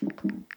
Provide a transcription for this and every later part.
Thank you.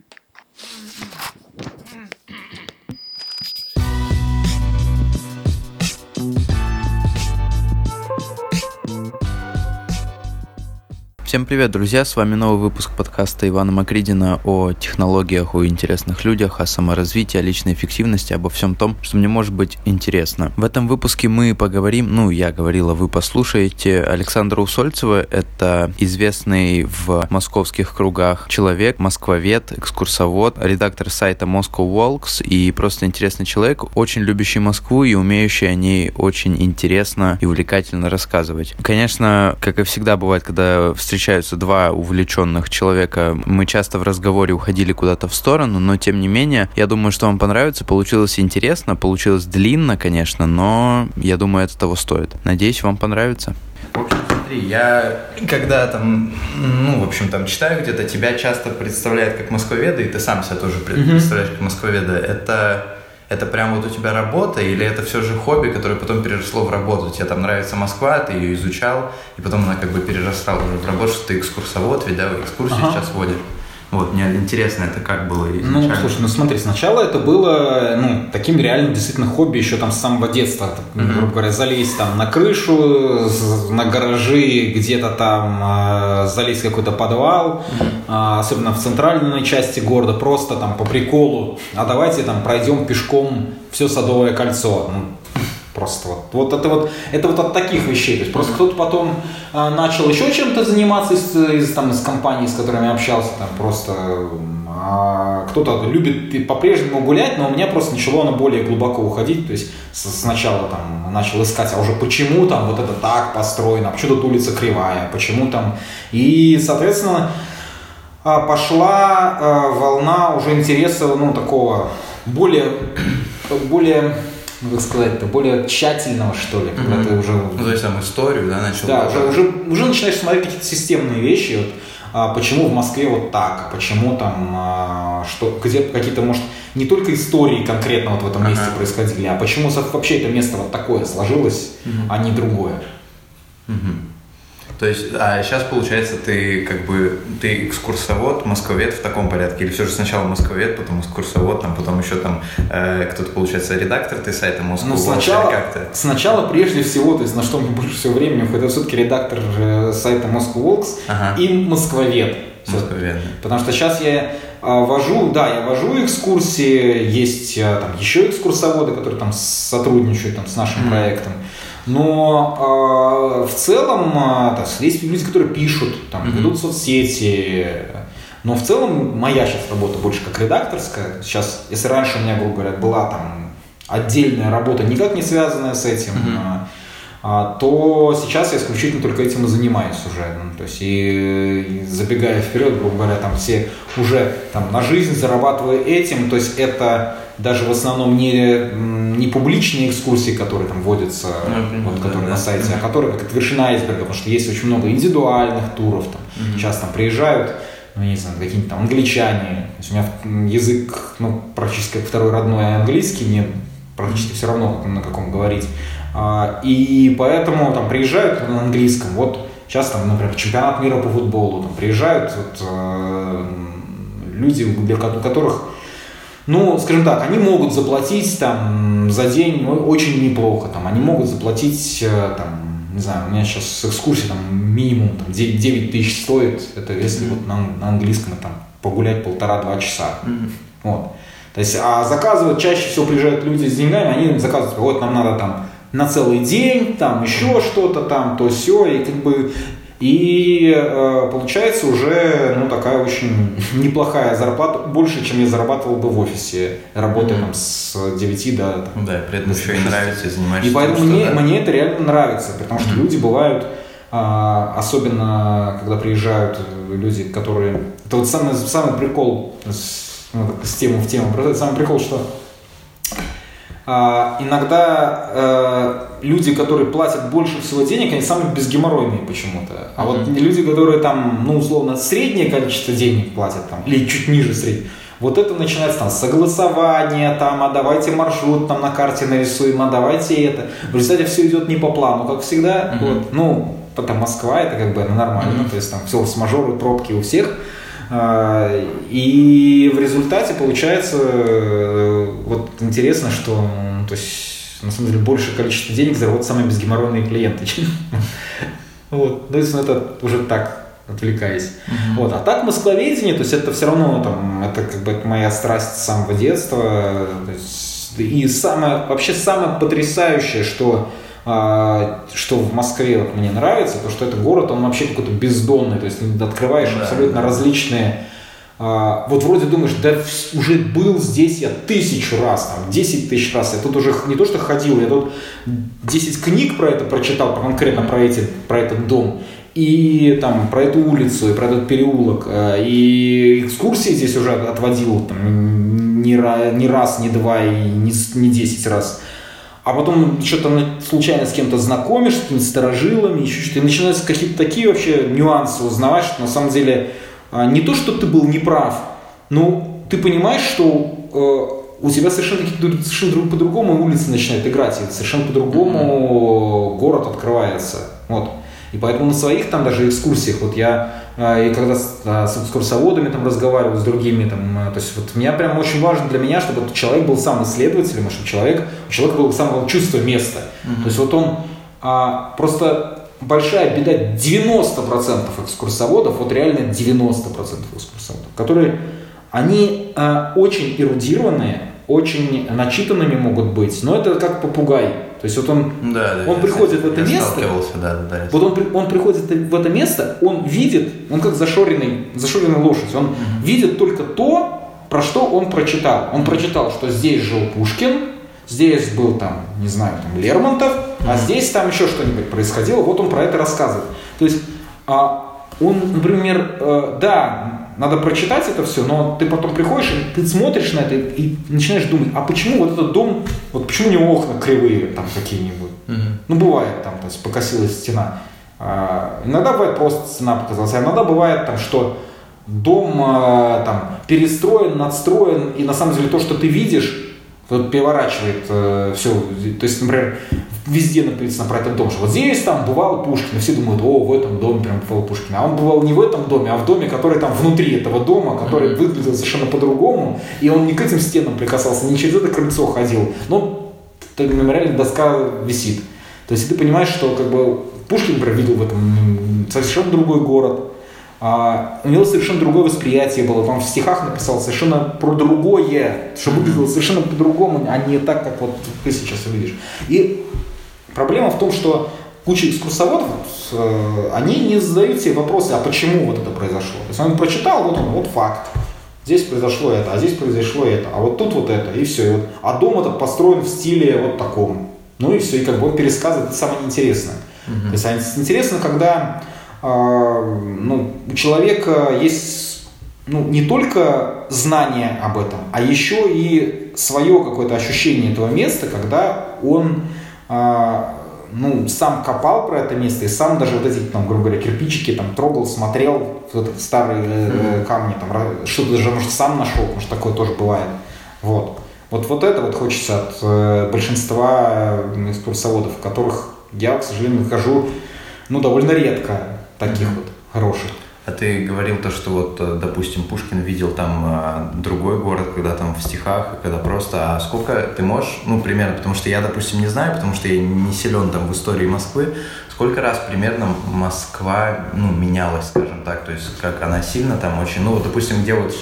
Всем привет, друзья! С вами новый выпуск подкаста Ивана Макридина о технологиях, о интересных людях, о саморазвитии, о личной эффективности, обо всем том, что мне может быть интересно. В этом выпуске мы поговорим, ну, я говорила, вы послушаете Александра Усольцева. Это известный в московских кругах человек, москвовед, экскурсовод, редактор сайта Moscow Walks и просто интересный человек, очень любящий Москву и умеющий о ней очень интересно и увлекательно рассказывать. Конечно, как и всегда бывает, когда встречаешься встречаются два увлеченных человека, мы часто в разговоре уходили куда-то в сторону, но тем не менее, я думаю, что вам понравится. Получилось интересно, получилось длинно, конечно, но я думаю, это того стоит. Надеюсь, вам понравится. В общем, смотри, я когда там, ну, в общем, там читаю где-то, тебя часто представляют как москвоведа, и ты сам себя тоже представляешь как москвоведа. Это это прям вот у тебя работа, или это все же хобби, которое потом переросло в работу? Тебе там нравится Москва, ты ее изучал, и потом она как бы перерастала уже в работу, что ты экскурсовод, ведь, да, экскурсии ага. сейчас водишь. Вот, мне интересно, это как было ну, изначально? Ну, слушай, ну смотри, сначала это было, ну, таким реально действительно хобби еще там с самого детства, mm-hmm. грубо говоря, залезть там на крышу, на гаражи, где-то там э, залезть в какой-то подвал, mm-hmm. э, особенно в центральной части города, просто там по приколу, а давайте там пройдем пешком все Садовое кольцо. Ну, Просто вот, вот это вот это вот от таких вещей. То есть просто кто-то потом а, начал еще чем-то заниматься из, из, там, из компаний, с которыми общался, там просто а, кто-то любит по-прежнему гулять, но у меня просто начало оно более глубоко уходить. То есть сначала там начал искать, а уже почему там вот это так построено, а почему тут улица кривая, почему там. И, соответственно, а, пошла а, волна уже интереса, ну, такого более, более ну, как сказать-то, более тщательного, что ли, когда mm-hmm. ты уже... Ну, то есть там историю, да, начал... Да, уже, уже, уже начинаешь смотреть какие-то системные вещи, вот, а, почему в Москве вот так, а почему там, а, что, где какие-то, может, не только истории конкретно вот в этом месте ага. происходили, а почему вообще это место вот такое сложилось, mm-hmm. а не другое. Mm-hmm. То есть, а сейчас, получается, ты как бы, ты экскурсовод, москвовед в таком порядке? Или все же сначала москвовед, потом экскурсовод, там, потом еще там э, кто-то, получается, редактор ты сайта Москвы? Ну, сначала, как-то? сначала, прежде всего, то есть, на что мне больше всего времени уходит, все-таки редактор э, сайта Walks ага. и москвовед. Москвовед. Потому что сейчас я а, вожу, да, я вожу экскурсии, есть а, там еще экскурсоводы, которые там сотрудничают там, с нашим mm-hmm. проектом. Но э, в целом э, так, есть люди, которые пишут, там, mm-hmm. ведут соцсети. Но в целом моя сейчас работа больше как редакторская. Сейчас, если раньше у меня, грубо говоря, была там отдельная работа, никак не связанная с этим, mm-hmm. то сейчас я исключительно только этим и занимаюсь уже. Ну, то есть и, и забегая вперед, грубо говоря, там все уже там на жизнь зарабатывая этим, то есть это даже в основном не, не публичные экскурсии, которые там вводятся, ну, вот, которые да, на сайте, да. а которые как вершина айсберга, потому что есть очень много индивидуальных туров, там, mm сейчас там приезжают, ну, не знаю, какие-нибудь там англичане, то есть у меня язык, ну, практически как второй родной английский, мне практически все равно, на каком говорить, а, и поэтому там приезжают на английском, вот сейчас там, например, чемпионат мира по футболу, там приезжают вот, э, люди, для которых ну, скажем так, они могут заплатить там за день очень неплохо. Там, они могут заплатить, э, там, не знаю, у меня сейчас экскурсия там минимум там, 9, 9 тысяч стоит. Это если mm-hmm. вот на, на английском там погулять полтора-два часа. Mm-hmm. Вот. То есть, а заказывают, чаще всего приезжают люди с деньгами, они заказывают, вот нам надо там на целый день, там еще что-то там, то все, и как бы и э, получается уже ну, такая очень неплохая зарплата, больше, чем я зарабатывал бы в офисе, работая mm-hmm. там с 9 до... Ну да, при этом еще и нравится, и занимаешься. И поэтому мне, да? мне это реально нравится, потому что mm-hmm. люди бывают, э, особенно когда приезжают люди, которые... Это вот самый, самый прикол с, ну, с темы в тему, самый прикол, что иногда э, люди, которые платят больше всего денег, они самые безгеморройные почему-то. А mm-hmm. вот люди, которые там, ну, условно, среднее количество денег платят там, или чуть ниже среднего, вот это начинается там согласование, там, а давайте маршрут там на карте нарисуем, а давайте это. В результате все идет не по плану, как всегда. Mm-hmm. Вот. Ну, потом Москва, это как бы нормально, mm-hmm. то есть там все с мажоры, пробки у всех. А, и в результате получается э, вот интересно, что то есть, на самом деле большее количество денег заработают самые безгеморройные клиенты. Вот. Ну, это уже так отвлекаясь. Uh-huh. Вот. А так москвоведение, то есть это все равно там, это как бы это моя страсть с самого детства. То есть, и самое, вообще самое потрясающее, что что в Москве вот мне нравится, то что это город, он вообще какой-то бездонный, то есть открываешь да, абсолютно да. различные а, вот вроде думаешь, да уже был здесь я тысячу раз, там, 10 тысяч раз, я тут уже не то что ходил, я тут 10 книг про это прочитал, конкретно про, эти, про этот дом, и там про эту улицу, и про этот переулок, а, и экскурсии здесь уже отводил там, не, не раз, не два, и не, не 10 раз а потом что-то случайно с кем-то знакомишь, с какими-то сторожилами, еще что-то, и начинаются какие-то такие вообще нюансы узнавать, что на самом деле а, не то, что ты был неправ, но ты понимаешь, что э, у тебя совершенно, совершенно по-другому улица начинает играть, и совершенно по-другому город открывается. Вот. И поэтому на своих там даже экскурсиях, вот я э, и когда с, э, с экскурсоводами там разговаривал, с другими, там, э, то есть вот меня прям очень важно для меня, чтобы человек был сам исследователем, чтобы человек, у человека было самое чувство места. Mm-hmm. То есть вот он а, просто большая беда 90% экскурсоводов, вот реально 90% экскурсоводов, которые, они а, очень эрудированные, очень начитанными могут быть, но это как попугай. То есть вот он, да, да, он приходит в это место, да, да, вот он, он приходит в это место, он видит, он как зашоренный, зашоренная лошадь, он угу. видит только то, про что он прочитал. Он прочитал, что здесь жил Пушкин, здесь был там, не знаю, там Лермонтов, угу. а здесь там еще что-нибудь происходило, вот он про это рассказывает. То есть а, он, например, э, да, надо прочитать это все, но ты потом приходишь, и ты смотришь на это и начинаешь думать, а почему вот этот дом, вот почему у него окна кривые там какие-нибудь? Угу. Ну, бывает там, то есть покосилась стена. А, иногда бывает просто стена показалась, а иногда бывает там, что дом а, там перестроен, надстроен, и на самом деле то, что ты видишь, вот переворачивает э, все. То есть, например, везде написано про этот дом, что вот здесь там бывал Пушкин, и все думают, о, в этом доме прям бывал Пушкин. А он бывал не в этом доме, а в доме, который там внутри этого дома, который mm-hmm. выглядел совершенно по-другому, и он не к этим стенам прикасался, не через это крыльцо ходил. Но мемориальная доска висит. То есть ты понимаешь, что как бы Пушкин, например, видел в этом совершенно другой город, а, у него совершенно другое восприятие было. Он в стихах написал совершенно про другое, что выглядело совершенно по-другому, а не так, как вот ты сейчас увидишь. И проблема в том, что куча экскурсоводов, э, они не задают себе вопросы, а почему вот это произошло. То есть он прочитал, вот он, вот факт. Здесь произошло это, а здесь произошло это, а вот тут вот это, и все. И вот, а дом этот построен в стиле вот таком. Ну и все, и как бы он пересказывает самое интересное. Mm-hmm. То есть интересно, когда а, ну, у человека есть ну, не только знание об этом, а еще и свое какое-то ощущение этого места, когда он а, ну, сам копал про это место и сам даже вот эти, там, грубо говоря, кирпичики там трогал, смотрел вот этот старые mm-hmm. камни, там, что-то даже, может, сам нашел, потому что такое тоже бывает. Вот. Вот, вот это вот хочется от э, большинства экскурсоводов, которых я, к сожалению, нахожу ну, довольно редко таких вот хороших. А ты говорил то, что вот, э, допустим, Пушкин видел там э, другой город, когда там в стихах, когда просто... А сколько ты можешь, ну, примерно, потому что я, допустим, не знаю, потому что я не силен там в истории Москвы, сколько раз примерно Москва, ну, менялась, скажем так, то есть как она сильно там очень, ну, вот, допустим, где вот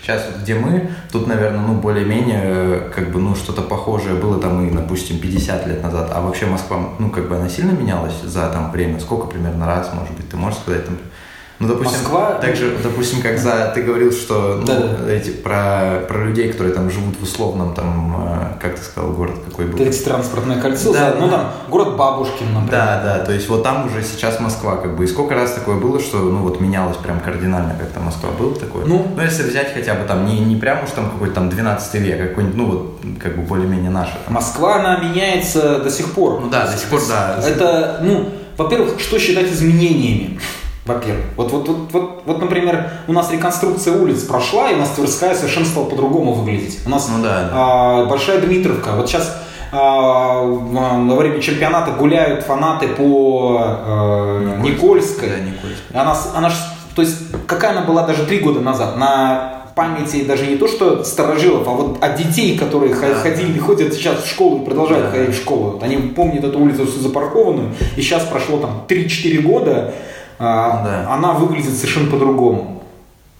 сейчас, где мы, тут, наверное, ну, более-менее, э, как бы, ну, что-то похожее было там и, допустим, 50 лет назад, а вообще Москва, ну, как бы она сильно менялась за там время, сколько примерно раз, может быть, ты можешь сказать? Там ну, допустим, Москва... также, допустим, как за ты говорил, что ну, да. эти про, про людей, которые там живут в условном там, э, как ты сказал, город какой был? Эти транспортное кольцо, да, ну там город Бабушкин, например. Да, да, то есть вот там уже сейчас Москва, как бы. И сколько раз такое было, что ну вот менялось прям кардинально, как там Москва был такое? Ну, ну если взять хотя бы там не, не прям уж там какой-то там 12 век, а какой-нибудь, ну вот как бы более-менее наше. Москва, она меняется до сих пор. Ну да, до сих пор, да. Это, ну, во-первых, что считать изменениями? Во-первых. Вот, вот, вот, вот, вот, например, у нас реконструкция улиц прошла, и у нас Тверская совершенно стала по-другому выглядеть. У нас ну, да, да. А, Большая Дмитровка. Вот сейчас а, во время чемпионата гуляют фанаты по а, Никольской. Никольской. Да, Никольской. Она, она то есть какая она была даже три года назад, на памяти даже не то, что старожилов, а вот от детей, которые да, ходили, ходят сейчас в школу и продолжают да. ходить в школу. Вот они помнят эту улицу всю запаркованную, и сейчас прошло там 3-4 года, да. она выглядит совершенно по-другому.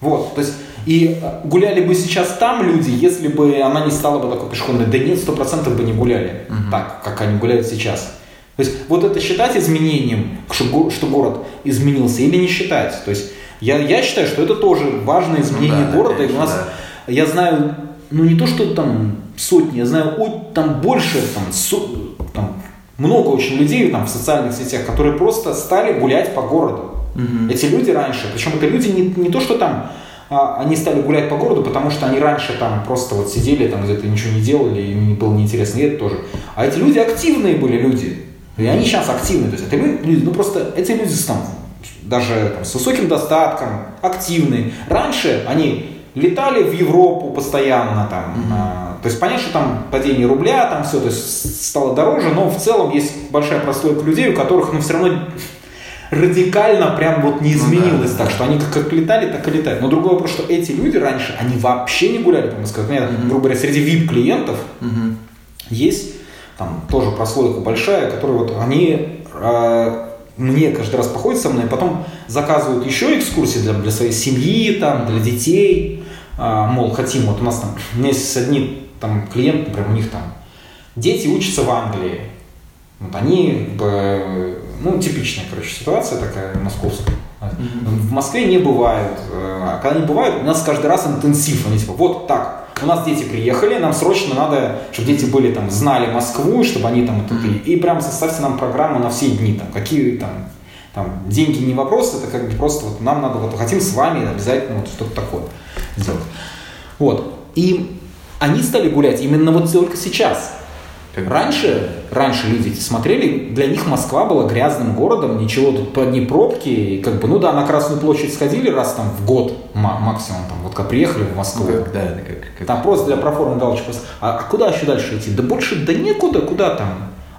Вот, то есть, и гуляли бы сейчас там люди, если бы она не стала бы такой пешеходной. Да нет, сто процентов бы не гуляли угу. так, как они гуляют сейчас. То есть, вот это считать изменением, что, что город изменился, или не считать? То есть, я, я считаю, что это тоже важное изменение ну, да, города. Конечно, и у нас, да. я знаю, ну не то, что там сотни, я знаю о, там больше, там, со, там много очень людей там, в социальных сетях, которые просто стали гулять по городу. Угу. Эти люди раньше, причем это люди не, не то, что там а, они стали гулять по городу, потому что они раньше там просто вот сидели, там где-то ничего не делали, им было неинтересно, и это тоже. А эти люди активные были люди. И они сейчас активные. То есть это люди, ну просто эти люди там даже там, с высоким достатком, активные. Раньше они летали в Европу постоянно, там, mm-hmm. А, то есть понятно, что там падение рубля, там все, то есть стало дороже, но в целом есть большая прослойка людей, у которых, ну, все равно радикально прям вот не изменилось, ну, да, так что они как, как летали, так и летают. Но другой вопрос, что эти люди раньше, они вообще не гуляли по Москве. Например, mm-hmm. грубо говоря, среди VIP-клиентов mm-hmm. есть там тоже прослойка большая, которые вот они э, мне каждый раз походят со мной, потом заказывают еще экскурсии для, для своей семьи, там, для детей, а, мол, хотим, вот у нас там, у меня есть одни там клиенты, например, у них там дети учатся в Англии, вот они, ну, типичная, короче, ситуация такая московская. Mm-hmm. В Москве не бывают. Э, а когда они бывают, у нас каждый раз интенсив. Они типа, вот так, у нас дети приехали, нам срочно надо, чтобы дети были там, знали Москву, чтобы они там, mm-hmm. и, и прям составьте нам программу на все дни, там, какие там, там, деньги не вопрос, это как бы просто вот нам надо, вот хотим с вами обязательно вот что-то такое сделать. Вот. И они стали гулять именно вот только сейчас. Раньше, раньше люди смотрели, для них Москва была грязным городом, ничего тут одни пробки, как бы, ну да, на Красную площадь сходили раз там в год максимум, там, вот как приехали в Москву. Ну, как, да, как, как... Там просто для проформы галочки. А, а куда еще дальше идти? Да больше, да некуда, куда там?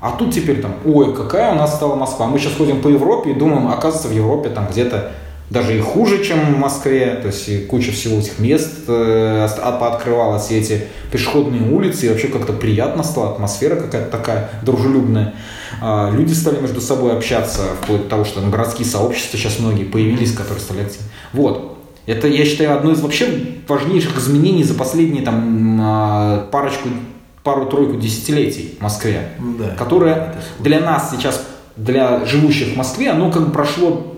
А тут теперь там, ой, какая у нас стала Москва. Мы сейчас ходим по Европе и думаем, оказывается, в Европе там где-то даже и хуже, чем в Москве, то есть и куча всего этих мест э, пооткрывалась, и эти пешеходные улицы, и вообще как-то приятно стала, атмосфера какая-то такая дружелюбная. Э, люди стали между собой общаться, вплоть до того, что ну, городские сообщества сейчас многие появились, которые стали активны. Вот. Это, я считаю, одно из вообще важнейших изменений за последние там э, парочку, пару-тройку десятилетий в Москве, ну да, которое для нас сейчас, для живущих в Москве, оно как бы прошло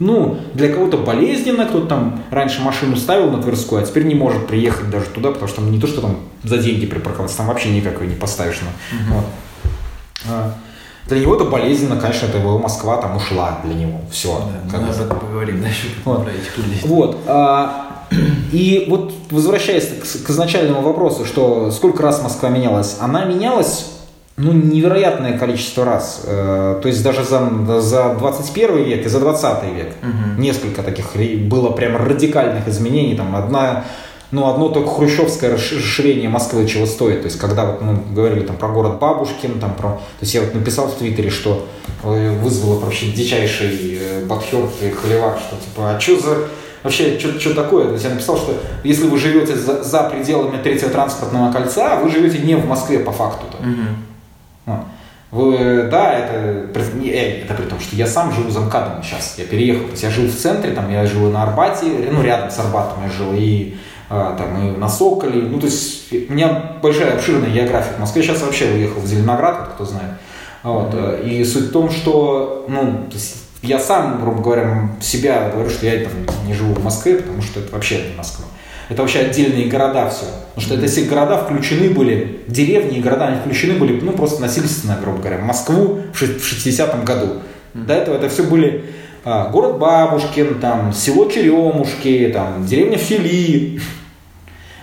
ну, для кого-то болезненно, кто-то там раньше машину ставил на Тверскую, а теперь не может приехать даже туда, потому что там не то, что там за деньги припарковаться, там вообще никакой не поставишь. Ну, вот. а, для него это болезненно, конечно, это его Москва там ушла для него. Все. Да, мы об этом поговорим дальше вот. про этих людей. Вот. А, и вот возвращаясь к, к изначальному вопросу, что сколько раз Москва менялась, она менялась ну, невероятное количество раз. Э, то есть даже за, за 21 век и за 20 век угу. несколько таких было прям радикальных изменений. Там одна, ну, одно только хрущевское расширение Москвы чего стоит. То есть когда вот мы говорили там про город Бабушкин, там про... То есть я вот написал в Твиттере, что э, вызвало вообще дичайший э, бадхерт и холивар, что типа, а что за вообще, что такое? То есть я написал, что если вы живете за, за пределами третьего транспортного кольца, вы живете не в Москве по факту-то. Угу. Вы, да, это, э, это при том, что я сам живу за МКАДом сейчас. Я переехал. То есть я жил в центре, там я жил на Арбате, ну, рядом с Арбатом я жил, и а, там и на Соколе. Ну, то есть у меня большая обширная география в Москве. Сейчас вообще уехал в Зеленоград, кто знает. Вот. Э, и суть в том, что, ну, то есть я сам, грубо говоря, себя говорю, что я там, не живу в Москве, потому что это вообще не Москва. Это вообще отдельные города все. Потому что это все города включены были, деревни и города они включены были, ну, просто насильственно, грубо говоря, Москву в 60-м году. До этого это все были а, город Бабушкин, там, село Черемушки, там, деревня Фили.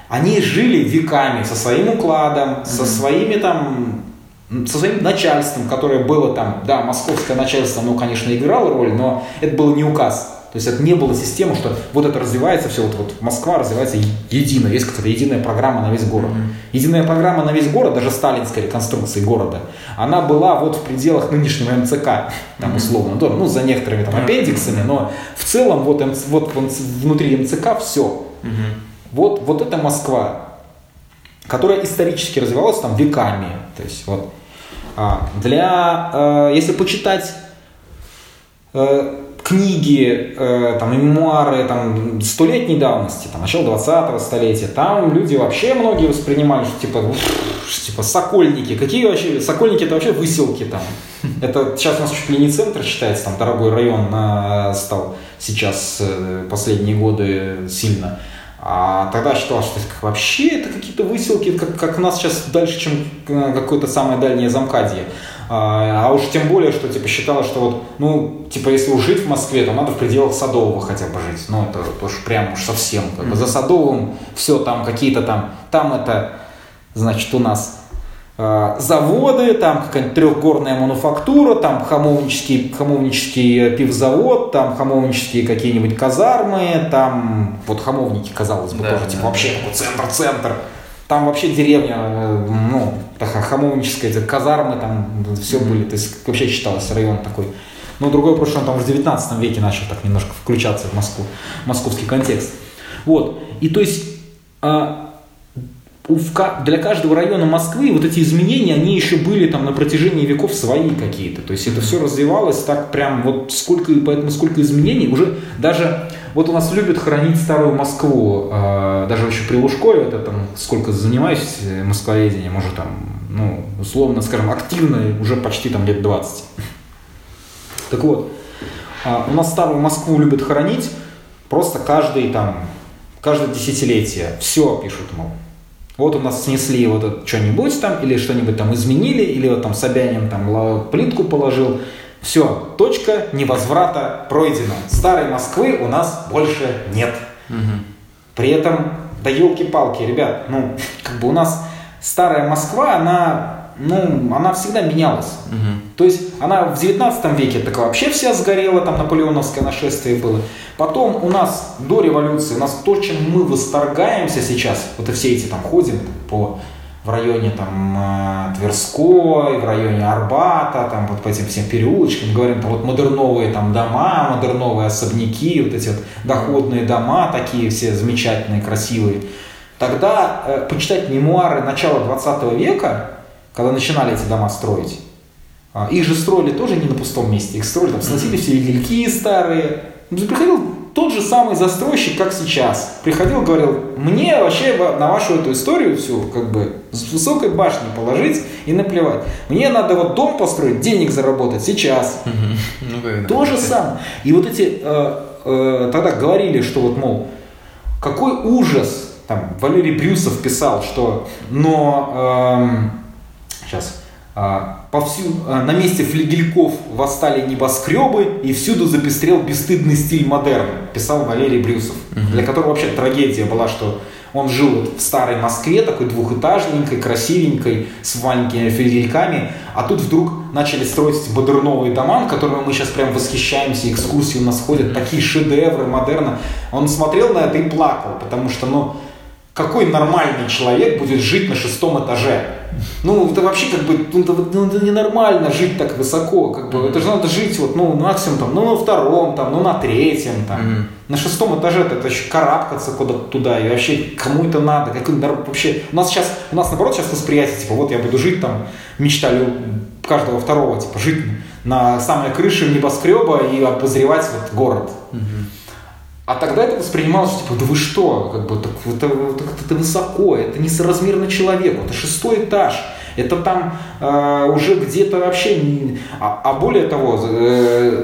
Они жили веками со своим укладом, со своими там со своим начальством, которое было там, да, московское начальство, оно, конечно, играло роль, но это был не указ То есть это не было системы, что вот это развивается все, вот, вот Москва развивается едино, есть какая-то единая программа на весь город. Единая программа на весь город, даже сталинской реконструкции города, она была вот в пределах нынешнего МЦК, там условно, mm-hmm. ну за некоторыми там аппендиксами, но в целом вот, вот внутри МЦК все. Вот, вот это Москва, которая исторически развивалась там веками. То есть вот а, для, э, если почитать э, книги, э, там, мемуары там, столетней давности, там, начала 20-го столетия, там люди вообще многие воспринимали, что типа, типа сокольники. Какие вообще, сокольники это вообще выселки там. Это сейчас у нас чуть ли не центр считается, там дорогой район стал сейчас последние годы сильно. А тогда считал, что это вообще это какие-то выселки, как, как у нас сейчас дальше, чем э, какое-то самое дальнее замкадье. А, а уж тем более, что типа считалось, что вот, ну, типа, если уж жить в Москве, то надо в пределах Садового хотя бы жить. Ну, это уж прям уж совсем. Как бы за Садовым все там какие-то там, там это, значит, у нас заводы, там какая-нибудь трехгорная мануфактура, там хамовнический, хамовнический пивзавод, там хамовнические какие-нибудь казармы, там вот хамовники, казалось бы, да, тоже, типа, да. типа вообще такой центр-центр. Там вообще деревня, э, ну, такая хамовническая, казармы, там все были, то есть вообще считалось район такой. Но другой вопрос, что он там в 19 веке начал так немножко включаться в Москву, московский контекст. Вот, и то есть а, для каждого района Москвы вот эти изменения, они еще были там на протяжении веков свои какие-то. То есть это все развивалось так прям вот сколько, поэтому сколько изменений. Уже даже, вот у нас любят хранить старую Москву, э, даже еще при Лужкове, это там сколько занимаюсь э, москвоведением, может там, ну, условно, скажем, активно уже почти там лет 20. Так вот, э, у нас старую Москву любят хранить просто каждый там, каждое десятилетие. Все пишут, мол, вот у нас снесли вот это что-нибудь там, или что-нибудь там изменили, или вот там Собянин там плитку положил. Все, точка невозврата пройдена. Старой Москвы у нас больше нет. Угу. При этом, да елки-палки, ребят, ну, как бы у нас старая Москва, она ну, она всегда менялась. Угу. То есть она в 19 веке так вообще вся сгорела, там наполеоновское нашествие было. Потом у нас до революции, у нас то, чем мы восторгаемся сейчас, вот и все эти там ходим по в районе там э, Тверской, в районе Арбата, там вот по этим всем переулочкам, говорим, там вот модерновые там дома, модерновые особняки, вот эти вот доходные дома такие все замечательные, красивые. Тогда э, почитать мемуары начала 20 века, когда начинали эти дома строить. А, их же строили тоже не на пустом месте, их строили, там сносили все игельки старые. Ну, приходил тот же самый застройщик, как сейчас. Приходил, говорил, мне вообще на вашу эту историю всю, как бы, с высокой башни положить и наплевать. Мне надо вот дом построить, денег заработать сейчас. Ну, То же самое. И вот эти, э, э, тогда говорили, что вот, мол, какой ужас, там, Валерий Брюсов писал, что, но, эм, Сейчас. А, повсюду, а, на месте флигельков восстали небоскребы, и всюду запестрел бесстыдный стиль модерна, писал Валерий Брюсов, угу. для которого вообще трагедия была, что он жил в старой Москве, такой двухэтажненькой, красивенькой, с маленькими флигельками, а тут вдруг начали строить модерновые дома, которыми мы сейчас прям восхищаемся, экскурсии у нас ходят, такие шедевры модерна. Он смотрел на это и плакал, потому что, ну, какой нормальный человек будет жить на шестом этаже? Ну, это вообще как бы, ну, это, ну, это ненормально жить так высоко, как бы, это же надо жить вот, ну, максимум там, ну, на втором, там, ну, на третьем, там, mm-hmm. на шестом этаже это еще карабкаться куда-то туда, и вообще кому это надо, как вообще, у нас сейчас, у нас наоборот сейчас восприятие, типа, вот я буду жить там, мечтали каждого второго, типа, жить на самой крыше небоскреба и обозревать вот город. Mm-hmm. А тогда это воспринималось, типа, да вы что, как бы, так, это, это, это высоко, это несоразмерно человеку, это шестой этаж, это там э, уже где-то вообще, не... а, а более того, э,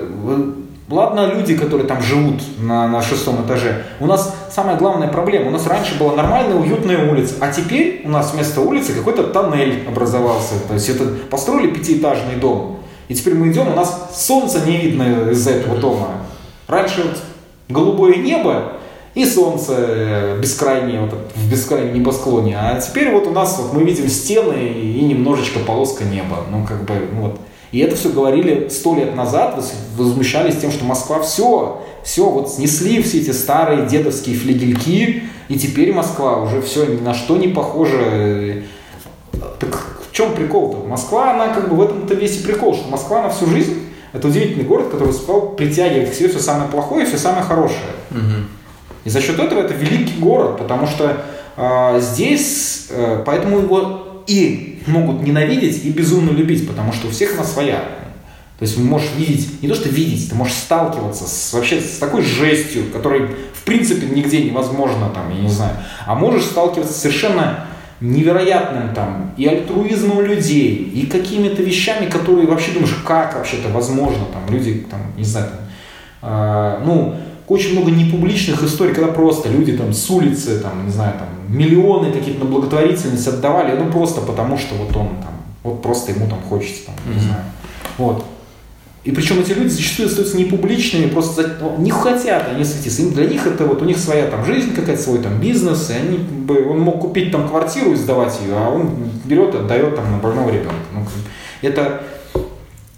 ладно люди, которые там живут на, на шестом этаже, у нас самая главная проблема, у нас раньше была нормальная уютная улица, а теперь у нас вместо улицы какой-то тоннель образовался, то есть это построили пятиэтажный дом, и теперь мы идем, у нас солнце не видно из-за этого дома. Раньше голубое небо и солнце бескрайнее, вот в бескрайнем небосклоне. А теперь вот у нас вот мы видим стены и немножечко полоска неба. Ну, как бы, вот. И это все говорили сто лет назад, возмущались тем, что Москва все, все, вот снесли все эти старые дедовские флигельки, и теперь Москва уже все ни на что не похожа. Так в чем прикол-то? Москва, она как бы в этом-то весь и прикол, что Москва на всю жизнь это удивительный город, который успел притягивать к себе все самое плохое и все самое хорошее. Угу. И за счет этого это великий город, потому что э, здесь, э, поэтому его и могут ненавидеть, и безумно любить, потому что у всех она своя. То есть можешь видеть, не то что видеть, ты можешь сталкиваться с, вообще с такой жестью, которой в принципе нигде невозможно, там, я не знаю, а можешь сталкиваться совершенно невероятным там и альтруизмом людей, и какими-то вещами, которые вообще думаешь, как вообще это возможно, там люди, там, не знаю, там, э, ну, очень много непубличных историй, когда просто люди там с улицы, там, не знаю, там, миллионы какие-то на благотворительность отдавали, ну, просто потому что вот он там, вот просто ему там хочется, там, mm-hmm. не знаю. Вот. И причем эти люди зачастую остаются непубличными, просто ну, не хотят они светиться. Для них это вот у них своя там жизнь какая-то, свой там бизнес, и они, бы, он мог купить там квартиру и сдавать ее, а он берет и отдает там на больного ребенка. Ну, это,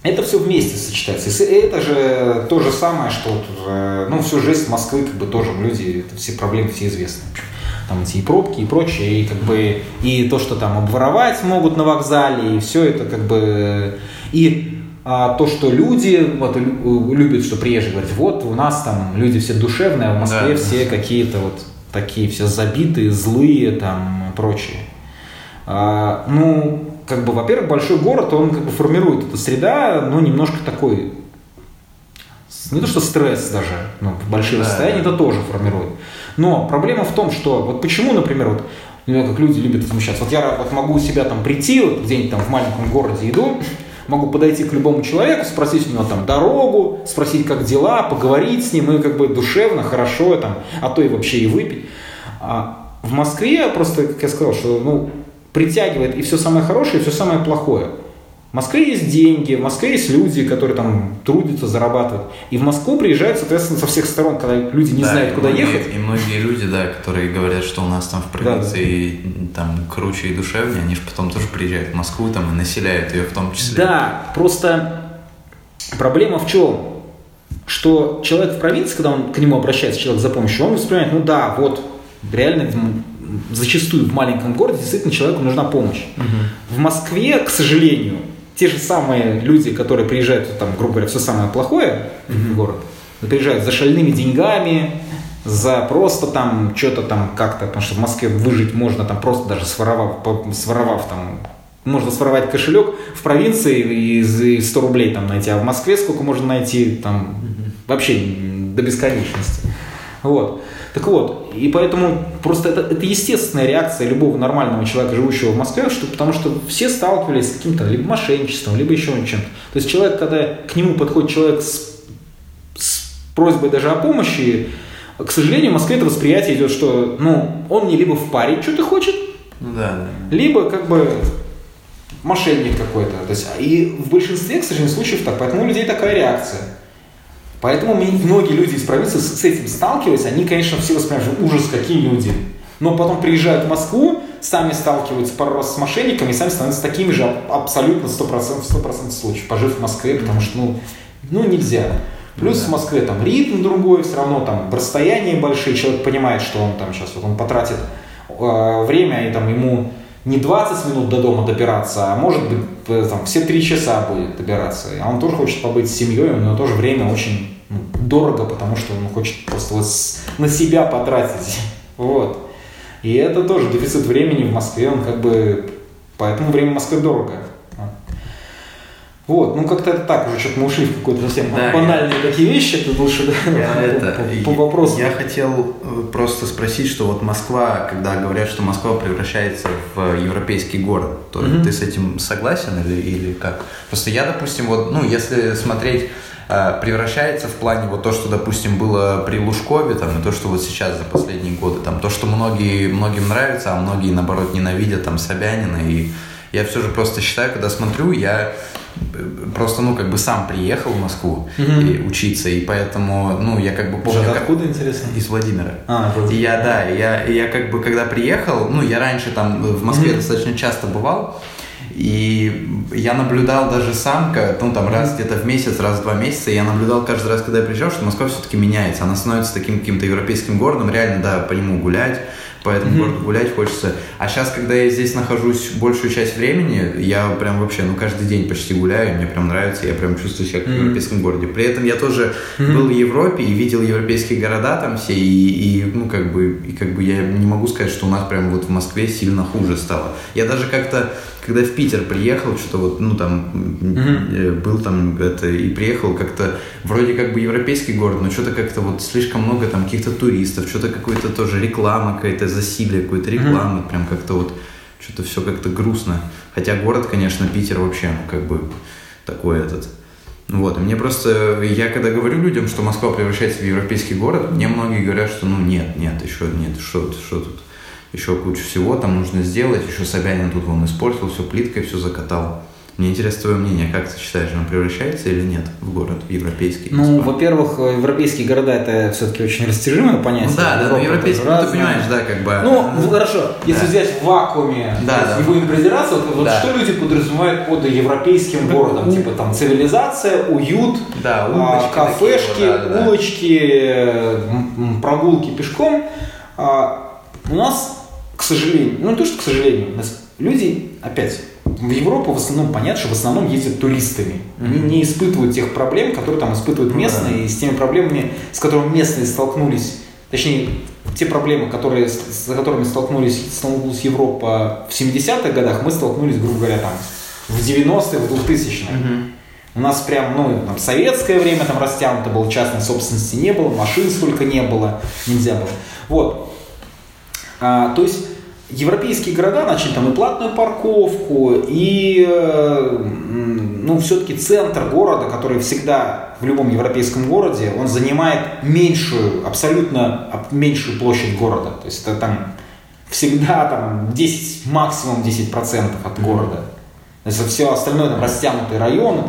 это все вместе сочетается. И это же то же самое, что вот, э, ну, всю жизнь Москвы, как бы тоже люди, это все проблемы все известны. Там эти и пробки, и прочее, и как бы и то, что там обворовать могут на вокзале, и все это как бы и а, то, что люди вот, любят, что приезжие говорят, вот у нас там люди все душевные, а в Москве да, все какие-то вот такие все забитые, злые там прочие. А, ну, как бы, во-первых, большой город, он как бы формирует эта среда, но немножко такой, не то что стресс даже, но большие да, расстояния это тоже формирует. Но проблема в том, что вот почему, например, вот как люди любят возмущаться. Вот я вот могу у себя там прийти, вот где-нибудь там в маленьком городе иду, могу подойти к любому человеку, спросить у него там дорогу, спросить, как дела, поговорить с ним, и как бы душевно, хорошо, там, а то и вообще и выпить. А в Москве просто, как я сказал, что ну, притягивает и все самое хорошее, и все самое плохое. В Москве есть деньги, в Москве есть люди, которые там трудятся, зарабатывают. И в Москву приезжают, соответственно, со всех сторон, когда люди не да, знают, куда многие, ехать. И многие люди, да, которые говорят, что у нас там в провинции да, да. там круче и душевнее, они же потом тоже приезжают в Москву там и населяют ее в том числе. Да, просто проблема в чем? Что человек в провинции, когда он к нему обращается, человек за помощью, он воспринимает, ну да, вот реально зачастую в маленьком городе действительно человеку нужна помощь. Угу. В Москве, к сожалению, те же самые люди, которые приезжают, там, грубо говоря, все самое плохое mm-hmm. в город, приезжают за шальными деньгами, за просто там что-то там как-то, потому что в Москве выжить можно там просто даже своровав, своровав там, можно своровать кошелек в провинции и 100 рублей там найти, а в Москве сколько можно найти там вообще до бесконечности. Вот. Так вот, и поэтому просто это, это естественная реакция любого нормального человека, живущего в Москве, что, потому что все сталкивались с каким-то либо мошенничеством, либо еще чем-то. То есть человек, когда к нему подходит человек с, с просьбой даже о помощи, к сожалению, в Москве это восприятие идет, что ну, он мне либо впарить что-то хочет, ну, да, да. либо как бы мошенник какой-то. То есть, и в большинстве, к сожалению, случаев так. Поэтому у людей такая реакция. Поэтому многие люди из провинции с этим сталкиваются, они, конечно, все воспринимают, ужас, какие люди. Но потом приезжают в Москву, сами сталкиваются пару раз с мошенниками и сами становятся такими же абсолютно 100%, 100% случаев, пожив в Москве, потому что, ну, ну нельзя. Плюс да. в Москве там ритм другой, все равно там расстояния большие, человек понимает, что он там сейчас вот он потратит э, время, и там ему не 20 минут до дома добираться, а может быть э, там, все 3 часа будет добираться. А он тоже хочет побыть с семьей, но тоже время очень дорого, потому что он хочет просто вот на себя потратить. Вот. И это тоже дефицит времени в Москве, он как бы... Поэтому время в Москве дорого. Вот, ну как-то это так уже, что-то мы ушли в какой-то совсем да, банальные я... такие вещи, это лучше да, я, это, по, по вопросу. Я хотел э, просто спросить, что вот Москва, когда говорят, что Москва превращается в европейский город, то mm-hmm. ты с этим согласен или, или как? Просто я, допустим, вот, ну, если смотреть превращается в плане вот то, что, допустим, было при Лужкове, там, и то, что вот сейчас за последние годы, там, то, что многие, многим нравится, а многие, наоборот, ненавидят, там, Собянина, и я все же просто считаю, когда смотрю, я просто, ну, как бы сам приехал в Москву угу. и учиться, и поэтому, ну, я как бы помню... Же, откуда, как... интересно? Из Владимира. А, Владимир. И я, да, я, я как бы, когда приехал, ну, я раньше там в Москве угу. достаточно часто бывал, И я наблюдал даже сам, ну там раз где-то в месяц, раз в два месяца, я наблюдал каждый раз, когда я приезжал, что Москва все-таки меняется. Она становится таким каким-то европейским городом, реально, да, по нему гулять, по этому mm-hmm. городу гулять хочется. А сейчас, когда я здесь нахожусь большую часть времени, я прям вообще, ну, каждый день почти гуляю, мне прям нравится, я прям чувствую себя как mm-hmm. в европейском городе. При этом я тоже mm-hmm. был в Европе и видел европейские города там все, и, и, ну, как бы, и как бы я не могу сказать, что у нас прям вот в Москве сильно хуже стало. Я даже как-то когда в Питер приехал, что-то вот, ну там, mm-hmm. был там это, и приехал как-то, вроде как бы европейский город, но что-то как-то вот слишком много там каких-то туристов, что-то какой-то тоже реклама какая-то, засилие какой-то рекламы, mm-hmm. прям как-то вот, что-то все как-то грустно. Хотя город, конечно, Питер вообще, ну, как бы такой этот. Вот, и мне просто, я когда говорю людям, что Москва превращается в европейский город, мне многие говорят, что ну нет, нет, еще нет, что, что тут еще кучу всего там нужно сделать, еще Собянин тут он испортил, все плиткой, все закатал. Мне интересно твое мнение, как ты считаешь, он превращается или нет в город, в европейский? Ну, во-первых, европейские города это все-таки очень растяжимое понятие. Ну, да, да, но европейский, ну, ты понимаешь, да, как бы. Ну, ну хорошо, если да. взять в вакууме, да, да. его не придираться, вот, вот да. что люди подразумевают под европейским городом? Типа там цивилизация, уют, да, улочки, кафешки, такие, да, да, улочки, прогулки пешком. А, у нас сожалению, ну не то, что к сожалению, люди, опять, в Европу в основном, понятно, что в основном ездят туристами. Они не испытывают тех проблем, которые там испытывают ну местные, mm-hmm. и с теми проблемами, с которыми местные столкнулись, точнее, те проблемы, которые, с которыми столкнулись, столкнулась Европа в 70-х годах, мы столкнулись, грубо говоря, там, в 90-е, в 2000-е. Mm-hmm. У нас прям, ну, там, советское время там растянуто было, частной собственности не было, машин столько не было, нельзя было. Вот. А, то есть европейские города начали там и платную парковку, и э, ну, все-таки центр города, который всегда в любом европейском городе, он занимает меньшую, абсолютно меньшую площадь города. То есть это там всегда там 10, максимум 10% от города. То есть все остальное там растянутые районы.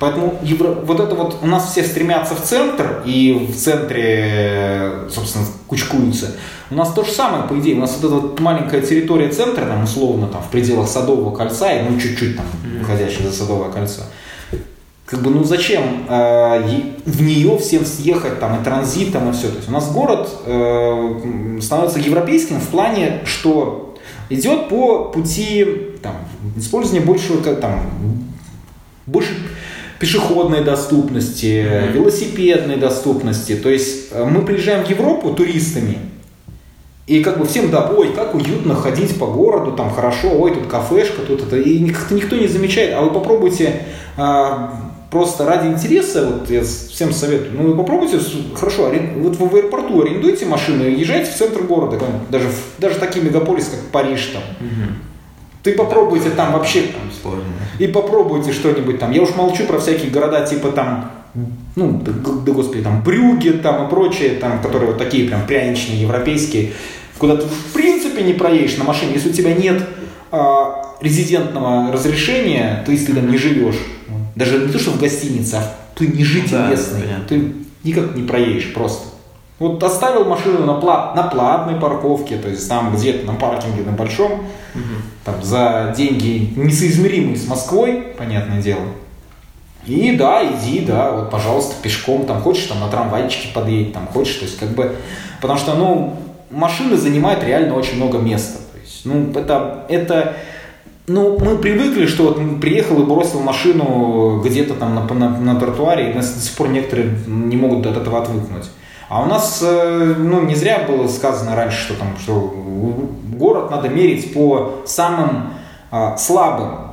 Поэтому евро... вот это вот у нас все стремятся в центр, и в центре, собственно, кучкуются. У нас то же самое, по идее. У нас вот эта вот маленькая территория центра, там, условно, там, в пределах Садового кольца, и ну чуть-чуть там, выходящая за Садовое кольцо. Как бы, ну зачем э, в нее всем съехать там и транзитом и все. То есть у нас город э, становится европейским в плане, что идет по пути там, использования большего там, больше пешеходной доступности, mm-hmm. велосипедной доступности. То есть э, мы приезжаем в Европу туристами, и как бы всем, да, ой, как уютно ходить по городу, там хорошо, ой, тут кафешка, тут это, и как-то никто не замечает. А вы попробуйте а, просто ради интереса, вот я всем советую, ну вы попробуйте, хорошо, вот вы в аэропорту арендуйте машину и езжайте в центр города, даже, даже такие мегаполисы, как Париж там. Угу. Ты попробуйте там вообще, там сложно. и попробуйте что-нибудь там. Я уж молчу про всякие города типа там, ну, да, да господи, там Брюги там и прочие, там, которые вот такие прям пряничные, европейские, куда ты в принципе не проедешь на машине, если у тебя нет а, резидентного разрешения, то есть ты там не живешь, даже не то, что в гостинице, а ты не житель да, местный, понятно. ты никак не проедешь просто. Вот оставил машину на, плат, на платной парковке, то есть там где-то на паркинге на большом, угу. там за деньги несоизмеримые с Москвой, понятное дело. И да, иди, да, вот, пожалуйста, пешком, там, хочешь, там, на трамвайчике подъедь, там, хочешь, то есть, как бы, потому что, ну, машины занимают реально очень много места, то есть, ну, это, это, ну, мы привыкли, что вот приехал и бросил машину где-то там на, на, на тротуаре, и до сих пор некоторые не могут от этого отвыкнуть. А у нас, э, ну, не зря было сказано раньше, что там, что город надо мерить по самым а, слабым.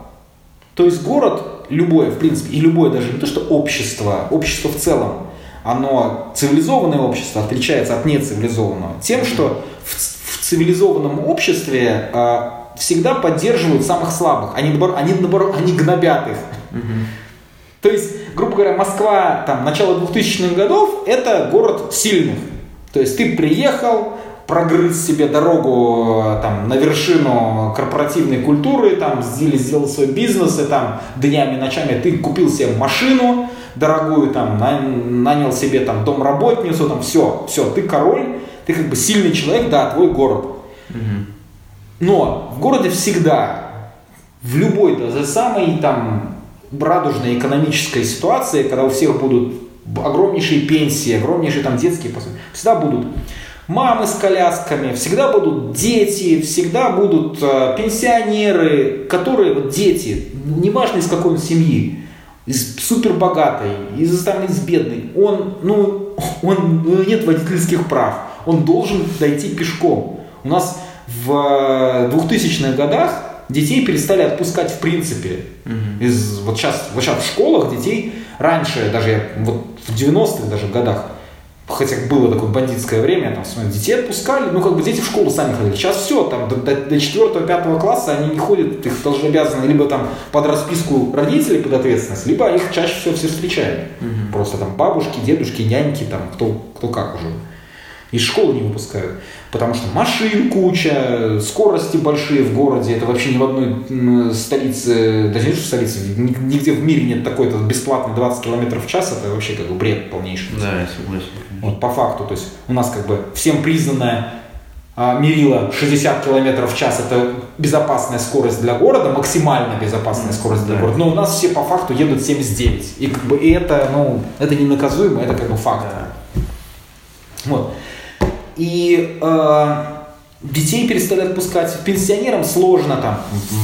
То есть город любое, в принципе, и любое даже не то, что общество, общество в целом, оно цивилизованное общество отличается от нецивилизованного тем, что в, в цивилизованном обществе а, всегда поддерживают самых слабых, они наоборот, они, наоборот, они гнобят их. То есть, грубо говоря, Москва, там, начало 2000-х годов, это город сильных. То есть ты приехал, прогрыз себе дорогу там, на вершину корпоративной культуры, там, сделал, сделал свой бизнес, и там днями, ночами ты купил себе машину дорогую, там, нанял себе там домработницу, там, все, все, ты король, ты как бы сильный человек, да, твой город. Но в городе всегда в любой даже самой там радужной экономической ситуации, когда у всех будут огромнейшие пенсии, огромнейшие там детские пособия, всегда будут мамы с колясками, всегда будут дети, всегда будут э, пенсионеры, которые, вот дети, неважно из какой он семьи, из супербогатой, из, там, из бедной, он, ну, он, ну, нет водительских прав, он должен дойти пешком. У нас в 2000-х э, годах детей перестали отпускать в принципе. Угу. Из, вот, сейчас, вот сейчас в школах детей раньше, даже вот в 90-х даже годах, хотя было такое бандитское время, там, смотри, детей отпускали, ну, как бы дети в школу сами ходили. Сейчас все, там, до, до, до 4-5 класса они не ходят, их должны обязаны либо там под расписку родителей под ответственность, либо их чаще всего все встречают. Угу. Просто там бабушки, дедушки, няньки, там, кто, кто как уже. Из школы не выпускают. Потому что машин куча, скорости большие в городе. Это вообще ни в одной столице, даже не в столице, нигде в мире нет такой-то бесплатный 20 км в час. Это вообще как бы бред полнейший. Да, я согласен. Вот по факту. То есть у нас как бы всем признанная а, мерила 60 км в час это безопасная скорость для города, максимально безопасная скорость для да. города. Но у нас все по факту едут 79. И как бы и это, ну, это не наказуемо, это как бы факт. Да. Вот. И э, детей перестали отпускать. Пенсионерам сложно, там,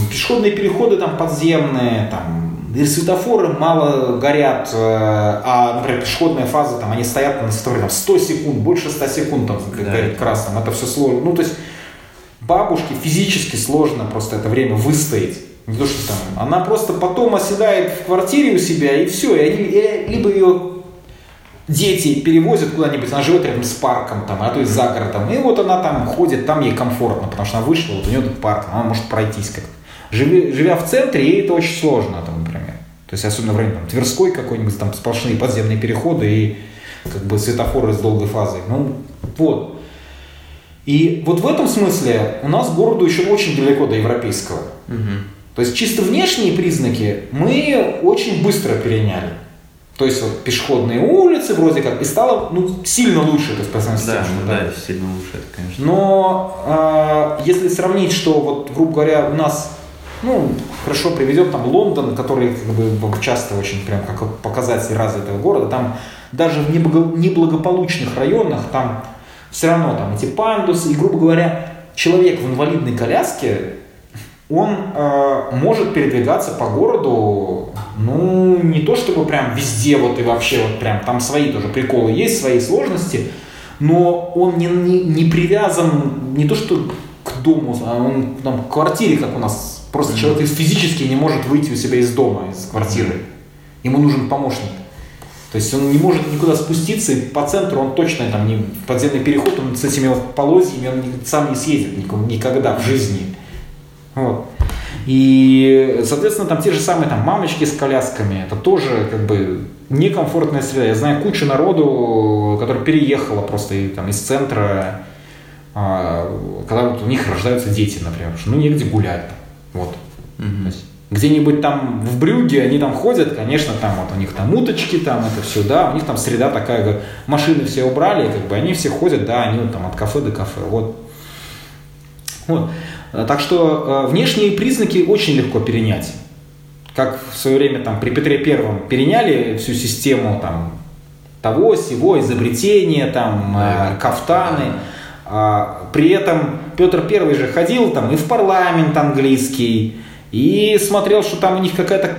пешеходные переходы там подземные, там, и светофоры мало горят, э, а, например, пешеходная фаза, там, они стоят на светофоре там, 100 секунд, больше 100 секунд там, да. горит красным, это все сложно. Ну, то есть бабушке физически сложно просто это время выстоять. Не то, что там, она просто потом оседает в квартире у себя, и все, и они, и либо ее дети перевозят куда-нибудь, она живет рядом с парком, там, а то и за городом, и вот она там ходит, там ей комфортно, потому что она вышла, вот у нее тут парк, она может пройтись как-то. Живя, живя в центре, ей это очень сложно, там, например. То есть, особенно в районе там, Тверской какой-нибудь, там сплошные подземные переходы и как бы светофоры с долгой фазой. Ну, вот. И вот в этом смысле у нас городу еще очень далеко до европейского. Угу. То есть чисто внешние признаки мы очень быстро переняли. То есть вот пешеходные улицы вроде как, и стало ну, сильно лучше, то есть по сравнению да, с тем, что, да, да, сильно лучше, это, конечно. Но э, если сравнить, что вот, грубо говоря, у нас, ну, хорошо приведем там Лондон, который как бы часто очень прям как показатель развитого города, там даже в неблагополучных районах там все равно там эти пандусы, и, грубо говоря, человек в инвалидной коляске, он э, может передвигаться по городу ну, не то чтобы прям везде вот и вообще вот прям, там свои тоже приколы есть, свои сложности, но он не, не, не привязан не то что к дому, а он там, к квартире, как у нас. Просто mm-hmm. человек физически не может выйти у себя из дома, из квартиры. Ему нужен помощник. То есть он не может никуда спуститься, и по центру он точно там не подземный переход, он с этими вот полозьями он сам не съедет никогда в жизни. Вот. И, соответственно, там те же самые там мамочки с колясками, это тоже как бы некомфортная среда. Я знаю кучу народу, которая переехала просто там, из центра, а, когда вот у них рождаются дети, например, что ну негде гулять. Вот. Угу. где-нибудь там в Брюге они там ходят, конечно, там вот у них там уточки, там это все, да, у них там среда такая, как, машины все убрали, как бы они все ходят, да, они вот там от кафе до кафе, вот. Вот. Э, так что э, внешние признаки очень легко перенять. Как в свое время там, при Петре Первом переняли всю систему там, того, сего, изобретения, там, э, кафтаны. А, при этом Петр Первый же ходил там и в парламент английский, и смотрел, что там у них какая-то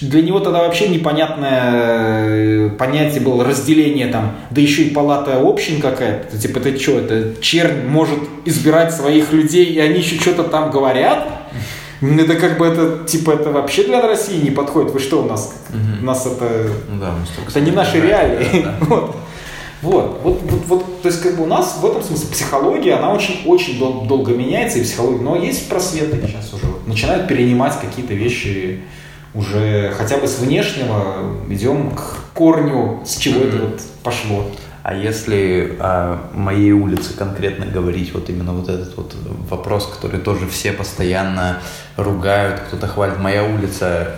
для него тогда вообще непонятное понятие было разделение там, да еще и палата общин какая-то. Типа, это что, это чернь может избирать своих людей, и они еще что-то там говорят? Это как бы это, типа, это вообще для России не подходит. Вы что у нас? Угу. У нас это... Ну, да, это не наши реалии. Да, да. Вот. Вот, вот, вот, вот, то есть как бы у нас в этом смысле психология, она очень, очень дол- долго меняется, и психология, но есть просветы сейчас уже, вот, начинают перенимать какие-то вещи, уже хотя бы с внешнего идем к корню, с чего mm-hmm. это вот пошло. А если о моей улице конкретно говорить, вот именно вот этот вот вопрос, который тоже все постоянно ругают, кто-то хвалит, моя улица,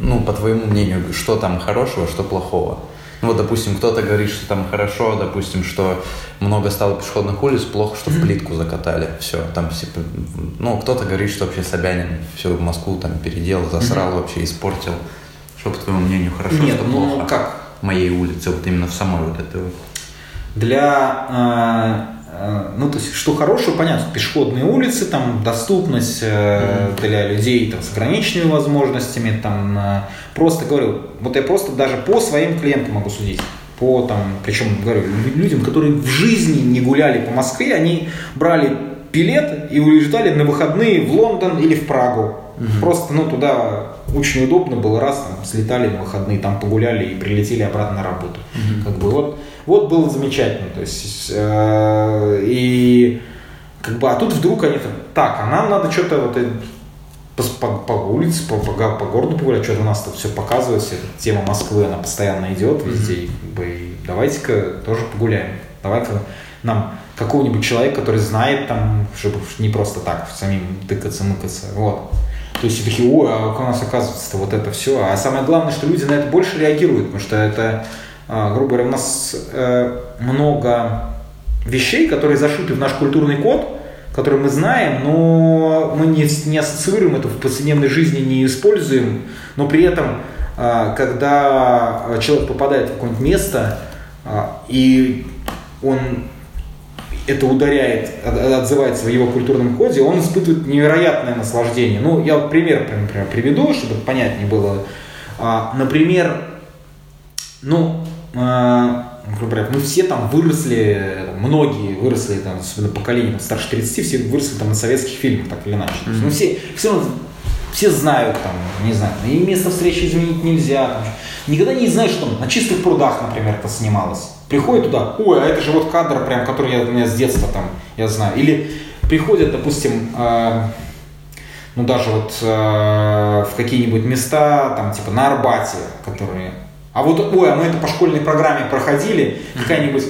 ну, по твоему мнению, что там хорошего, что плохого? Вот, допустим, кто-то говорит, что там хорошо, допустим, что много стало пешеходных улиц, плохо, что в плитку закатали. Все, там все, ну, кто-то говорит, что вообще Собянин всю Москву там переделал, засрал вообще, испортил. Что, по твоему мнению, хорошо, Нет, что ну плохо? как? Моей улице, вот именно в самой вот этой вот. Для, э, ну, то есть, что хорошего, понятно, пешеходные улицы, там, доступность э, для людей там, с ограниченными возможностями, там, э, просто говорю, вот я просто даже по своим клиентам могу судить, по там, причем, говорю, лю- людям, которые в жизни не гуляли по Москве, они брали билет и уезжали на выходные в Лондон или в Прагу. Просто, ну, туда очень удобно было, раз, там, слетали на выходные, там погуляли и прилетели обратно на работу. Как бы вот, вот было замечательно, то есть, э, и как бы, а тут вдруг они там, так, а нам надо что-то вот по, по, по улице, по, по, по городу погулять, что-то у нас тут все показывается, эта тема Москвы, она постоянно идет везде, как бы, и давайте-ка тоже погуляем, давай-ка нам какого-нибудь человека, который знает там, чтобы не просто так самим тыкаться, мыкаться, вот. То есть такие, ой, а у нас оказывается вот это все. А самое главное, что люди на это больше реагируют, потому что это, грубо говоря, у нас э, много вещей, которые зашиты в наш культурный код, которые мы знаем, но мы не, не ассоциируем это в повседневной жизни, не используем, но при этом, а, когда человек попадает в какое-нибудь место, а, и он это ударяет, от- отзывается в его культурном коде, он испытывает невероятное наслаждение. Ну, я вот пример, например, приведу, чтобы понятнее было. А, Например, ну, а, грубо говоря, мы все там выросли, многие выросли, там, особенно поколение там, старше 30, все выросли там на советских фильмах, так или иначе. То есть, Ну, все, все равно все знают, там, не знаю, и место встречи изменить нельзя. Там, никогда не знаешь, что там на чистых прудах, например, это снималось. Приходит туда, ой, а это же вот кадр, прям, который я, у меня с детства там, я знаю. Или приходят, допустим, э, ну даже вот э, в какие-нибудь места, там типа на Арбате, которые... А вот, ой, а мы это по школьной программе проходили, какая-нибудь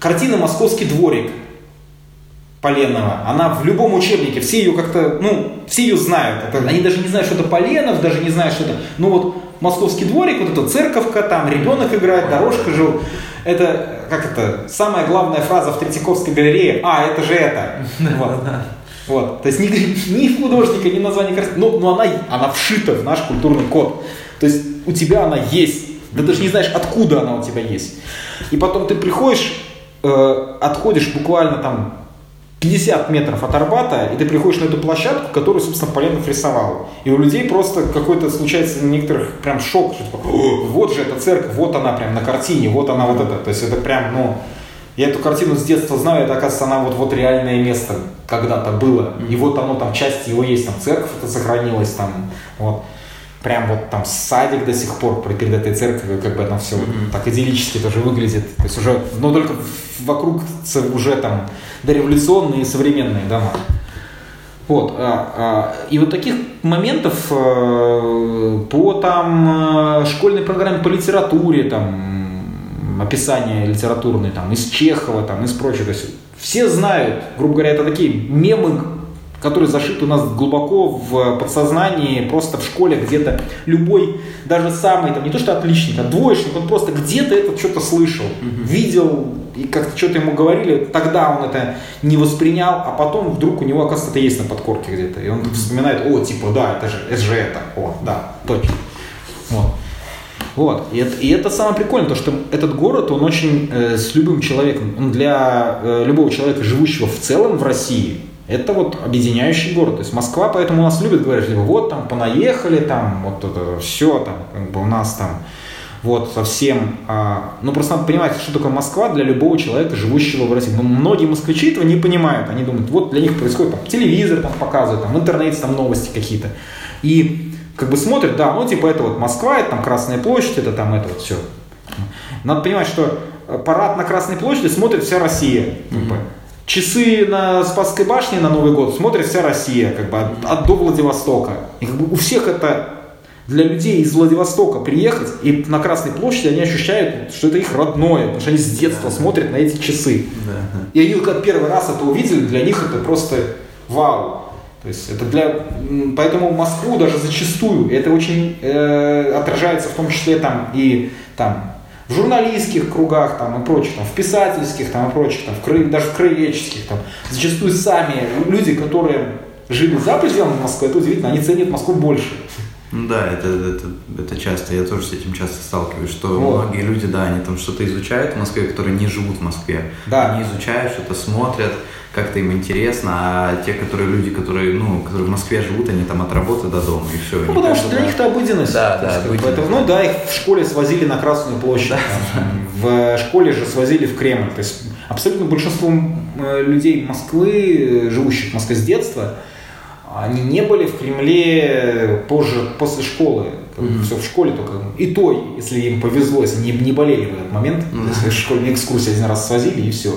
картина «Московский дворик», Поленова, она в любом учебнике, все ее как-то, ну, все ее знают. Это, они даже не знают, что это Поленов, даже не знают, что это. Ну вот московский дворик, вот эта церковка, там ребенок играет, дорожка жил. Это, как это, самая главная фраза в Третьяковской галерее, а, это же это. Вот. Вот. То есть ни, ни художника, ни название картины, но, но она, она вшита в наш культурный код. То есть у тебя она есть. Ты даже не знаешь, откуда она у тебя есть. И потом ты приходишь, э, отходишь буквально там 50 метров от Арбата, и ты приходишь на эту площадку, которую, собственно, Поленов рисовал. И у людей просто какой-то случается у некоторых прям шок, что типа, «О, вот же эта церковь, вот она прям на картине, вот она вот это. То есть это прям, ну, я эту картину с детства знаю, это, оказывается, она вот, вот реальное место когда-то было. И вот оно там, часть его есть, там церковь это сохранилась, там, вот. Прям вот там садик до сих пор перед этой церковью, как бы там все так идиллически тоже выглядит. То есть уже, но только вокруг уже там дореволюционные и современные дома. Вот, а, а, и вот таких моментов э, по там э, школьной программе по литературе, там описание литературное, там из Чехова, там из прочего, то есть все знают, грубо говоря, это такие мемы, которые зашиты у нас глубоко в подсознании, просто в школе где-то любой, даже самый, там не то что отличник, а двоечник, он просто где-то это что-то слышал, видел, и как-то что-то ему говорили, тогда он это не воспринял, а потом вдруг у него, оказывается, это есть на подкорке где-то, и он вспоминает, о, типа, да, это же, это же это, о, да, точно. Вот. Вот. И это, и это самое прикольное, то, что этот город, он очень э, с любым человеком, он для э, любого человека, живущего в целом в России, это вот объединяющий город. То есть Москва, поэтому у нас любят говорить, либо вот там понаехали, там вот это все, там как бы у нас там вот совсем. А, ну просто надо понимать, что такое Москва для любого человека, живущего в России. Но многие москвичи этого не понимают. Они думают, вот для них происходит там телевизор там показывает, там в интернете там новости какие-то. И как бы смотрят, да, ну типа это вот Москва, это там Красная площадь, это там это вот все. Надо понимать, что парад на Красной площади смотрит вся Россия. Бы. Часы на Спасской башне на Новый год смотрит вся Россия, как бы от, от до Владивостока. И как бы у всех это для людей из Владивостока приехать и на Красной площади они ощущают, что это их родное, потому что они с детства смотрят на эти часы. И они когда первый раз это увидели, для них это просто вау. То есть это для, поэтому Москву даже зачастую это очень э, отражается в том числе там и там в журналистских кругах там и прочих, там, в писательских там и прочих, там, в крае, даже в краеведческих, там, зачастую сами люди, которые жили за пределами Москвы, это удивительно, они ценят Москву больше. Ну да, это, это, это часто, я тоже с этим часто сталкиваюсь, что вот. многие люди, да, они там что-то изучают в Москве, которые не живут в Москве. Да. Они изучают, что-то смотрят, как-то им интересно, а те, которые люди, которые, ну, которые в Москве живут, они там от работы до дома и все. Ну, потому что для них это обыденность. Да, да, обыденность. Поэтому, ну да, их в школе свозили на Красную площадь, да. в школе же свозили в Кремль. То есть абсолютно большинство э, людей Москвы, живущих в Москве с детства, они не были в Кремле позже, после школы. Mm-hmm. Все в школе только. И то, если им повезло, если не, не болели в этот момент, mm-hmm. если школьные экскурсии один раз свозили, и все.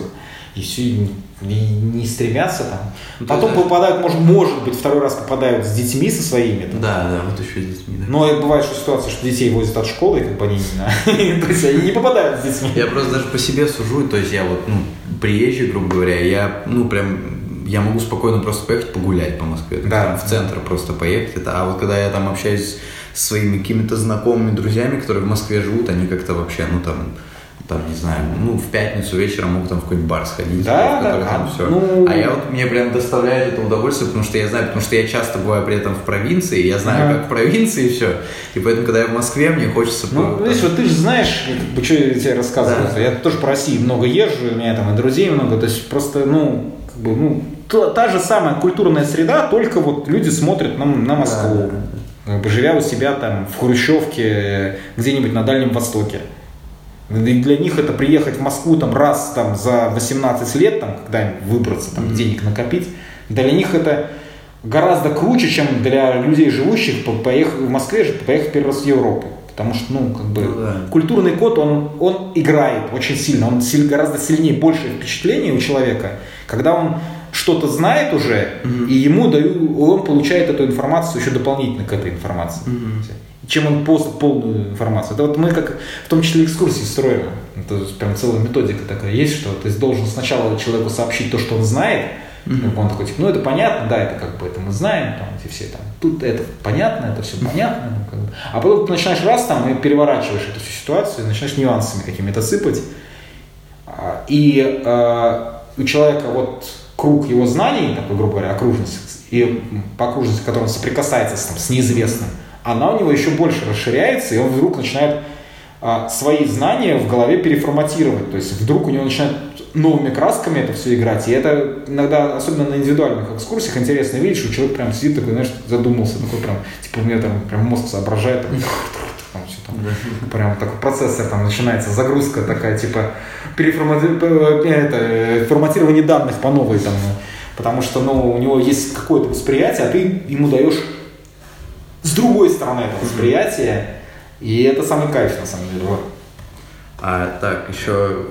И все, и не, не стремятся там. Ну, Потом да. попадают, может, может быть, второй раз попадают с детьми со своими. Там. Да, да, вот еще с детьми. Да. Но бывает что ситуация, что детей возят от школы, и как бы они не, то есть они не попадают с детьми. Я просто даже по себе сужу, то есть я вот, ну, приезжий, грубо говоря, я, ну, прям я могу спокойно просто поехать погулять по Москве. Да. в центр просто поехать. Это, а вот когда я там общаюсь с своими какими-то знакомыми друзьями, которые в Москве живут, они как-то вообще, ну там, там, не знаю, ну, в пятницу вечером могут там в какой-нибудь бар сходить, да, в который да, там все. Ну... А я вот, мне прям доставляет это удовольствие, потому что я знаю, потому что я часто бываю при этом в провинции, я знаю, ага. как в провинции все. И поэтому, когда я в Москве, мне хочется... Ну, по, видишь, вот ты же знаешь, как что я тебе рассказываю, да. я тоже по России много езжу, у меня там и друзей много, то есть просто, ну, бы, ну, та, та же самая культурная среда, только вот люди смотрят на, на Москву, да. как бы, живя у себя там в Хрущевке, где-нибудь на Дальнем Востоке. И для них это приехать в Москву там раз там за 18 лет, там, когда выбраться, там, mm-hmm. денег накопить, для них это гораздо круче, чем для людей, живущих поехать в Москве, поехать первый раз в Европу. Потому что, ну, как бы, ну, да. культурный код, он, он играет очень сильно, он силь, гораздо сильнее, больше впечатление у человека, когда он что-то знает уже, mm-hmm. и ему даю, он получает эту информацию еще дополнительно к этой информации. Mm-hmm чем он пост полную информацию. Это вот мы как в том числе экскурсии строим. Это прям целая методика такая есть, что ты должен сначала человеку сообщить то, что он знает, Mm-hmm. Он такой, типа, ну это понятно, да, это как бы это мы знаем, там эти все там, тут это понятно, это все понятно, ну, как бы. а потом ты начинаешь раз там и переворачиваешь эту всю ситуацию, начинаешь нюансами какими-то сыпать, а, и э, у человека вот круг его знаний, такой, грубо говоря, окружность, и по окружности, которой он соприкасается там, с неизвестным, она у него еще больше расширяется, и он вдруг начинает свои знания в голове переформатировать. То есть вдруг у него начинает новыми красками это все играть. И это иногда, особенно на индивидуальных экскурсиях, интересно видеть, что человек прям сидит такой, знаешь, задумался, такой прям, типа у меня там прям мозг соображает, там, там, все там, прям такой процессор, там начинается загрузка такая, типа переформатирование форматирование данных по новой там, потому что, ну, у него есть какое-то восприятие, а ты ему даешь с другой стороны этого восприятия. И это самый кайф, на самом деле. Вот. А так, еще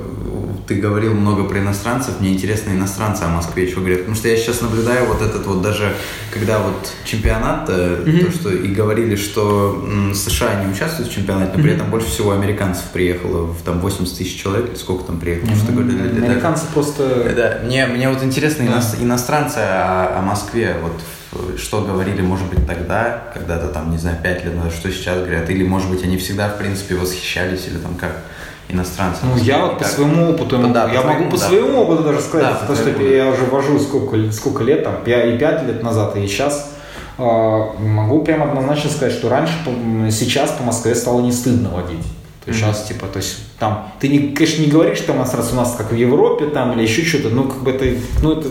ты говорил много про иностранцев, мне интересно иностранцы о Москве что говорят, потому что я сейчас наблюдаю вот этот вот даже, когда вот чемпионат, mm-hmm. то, что и говорили, что США не участвуют в чемпионате, но при этом больше всего американцев приехало, в там 80 тысяч человек, или сколько там приехало, mm-hmm. что говорили. Американцы это, просто... Да, мне, мне вот интересно mm-hmm. иностранцы о, о Москве, вот что говорили, может быть, тогда, когда-то там, не знаю, пять лет назад, что сейчас говорят, или, может быть, они всегда, в принципе, восхищались, или там как иностранцы. Ну, я вот по своему опыту, ну, да, я по могу по да. своему опыту даже сказать, да, потому что я уже вожу сколько, сколько лет, там, и пять лет назад, и сейчас, а, могу прямо однозначно сказать, что раньше, сейчас по Москве стало не стыдно водить. То есть mm-hmm. сейчас, типа, то есть там, ты, не, конечно, не говоришь, что у нас раз у нас как в Европе там или еще что-то, ну, как бы это, ну, это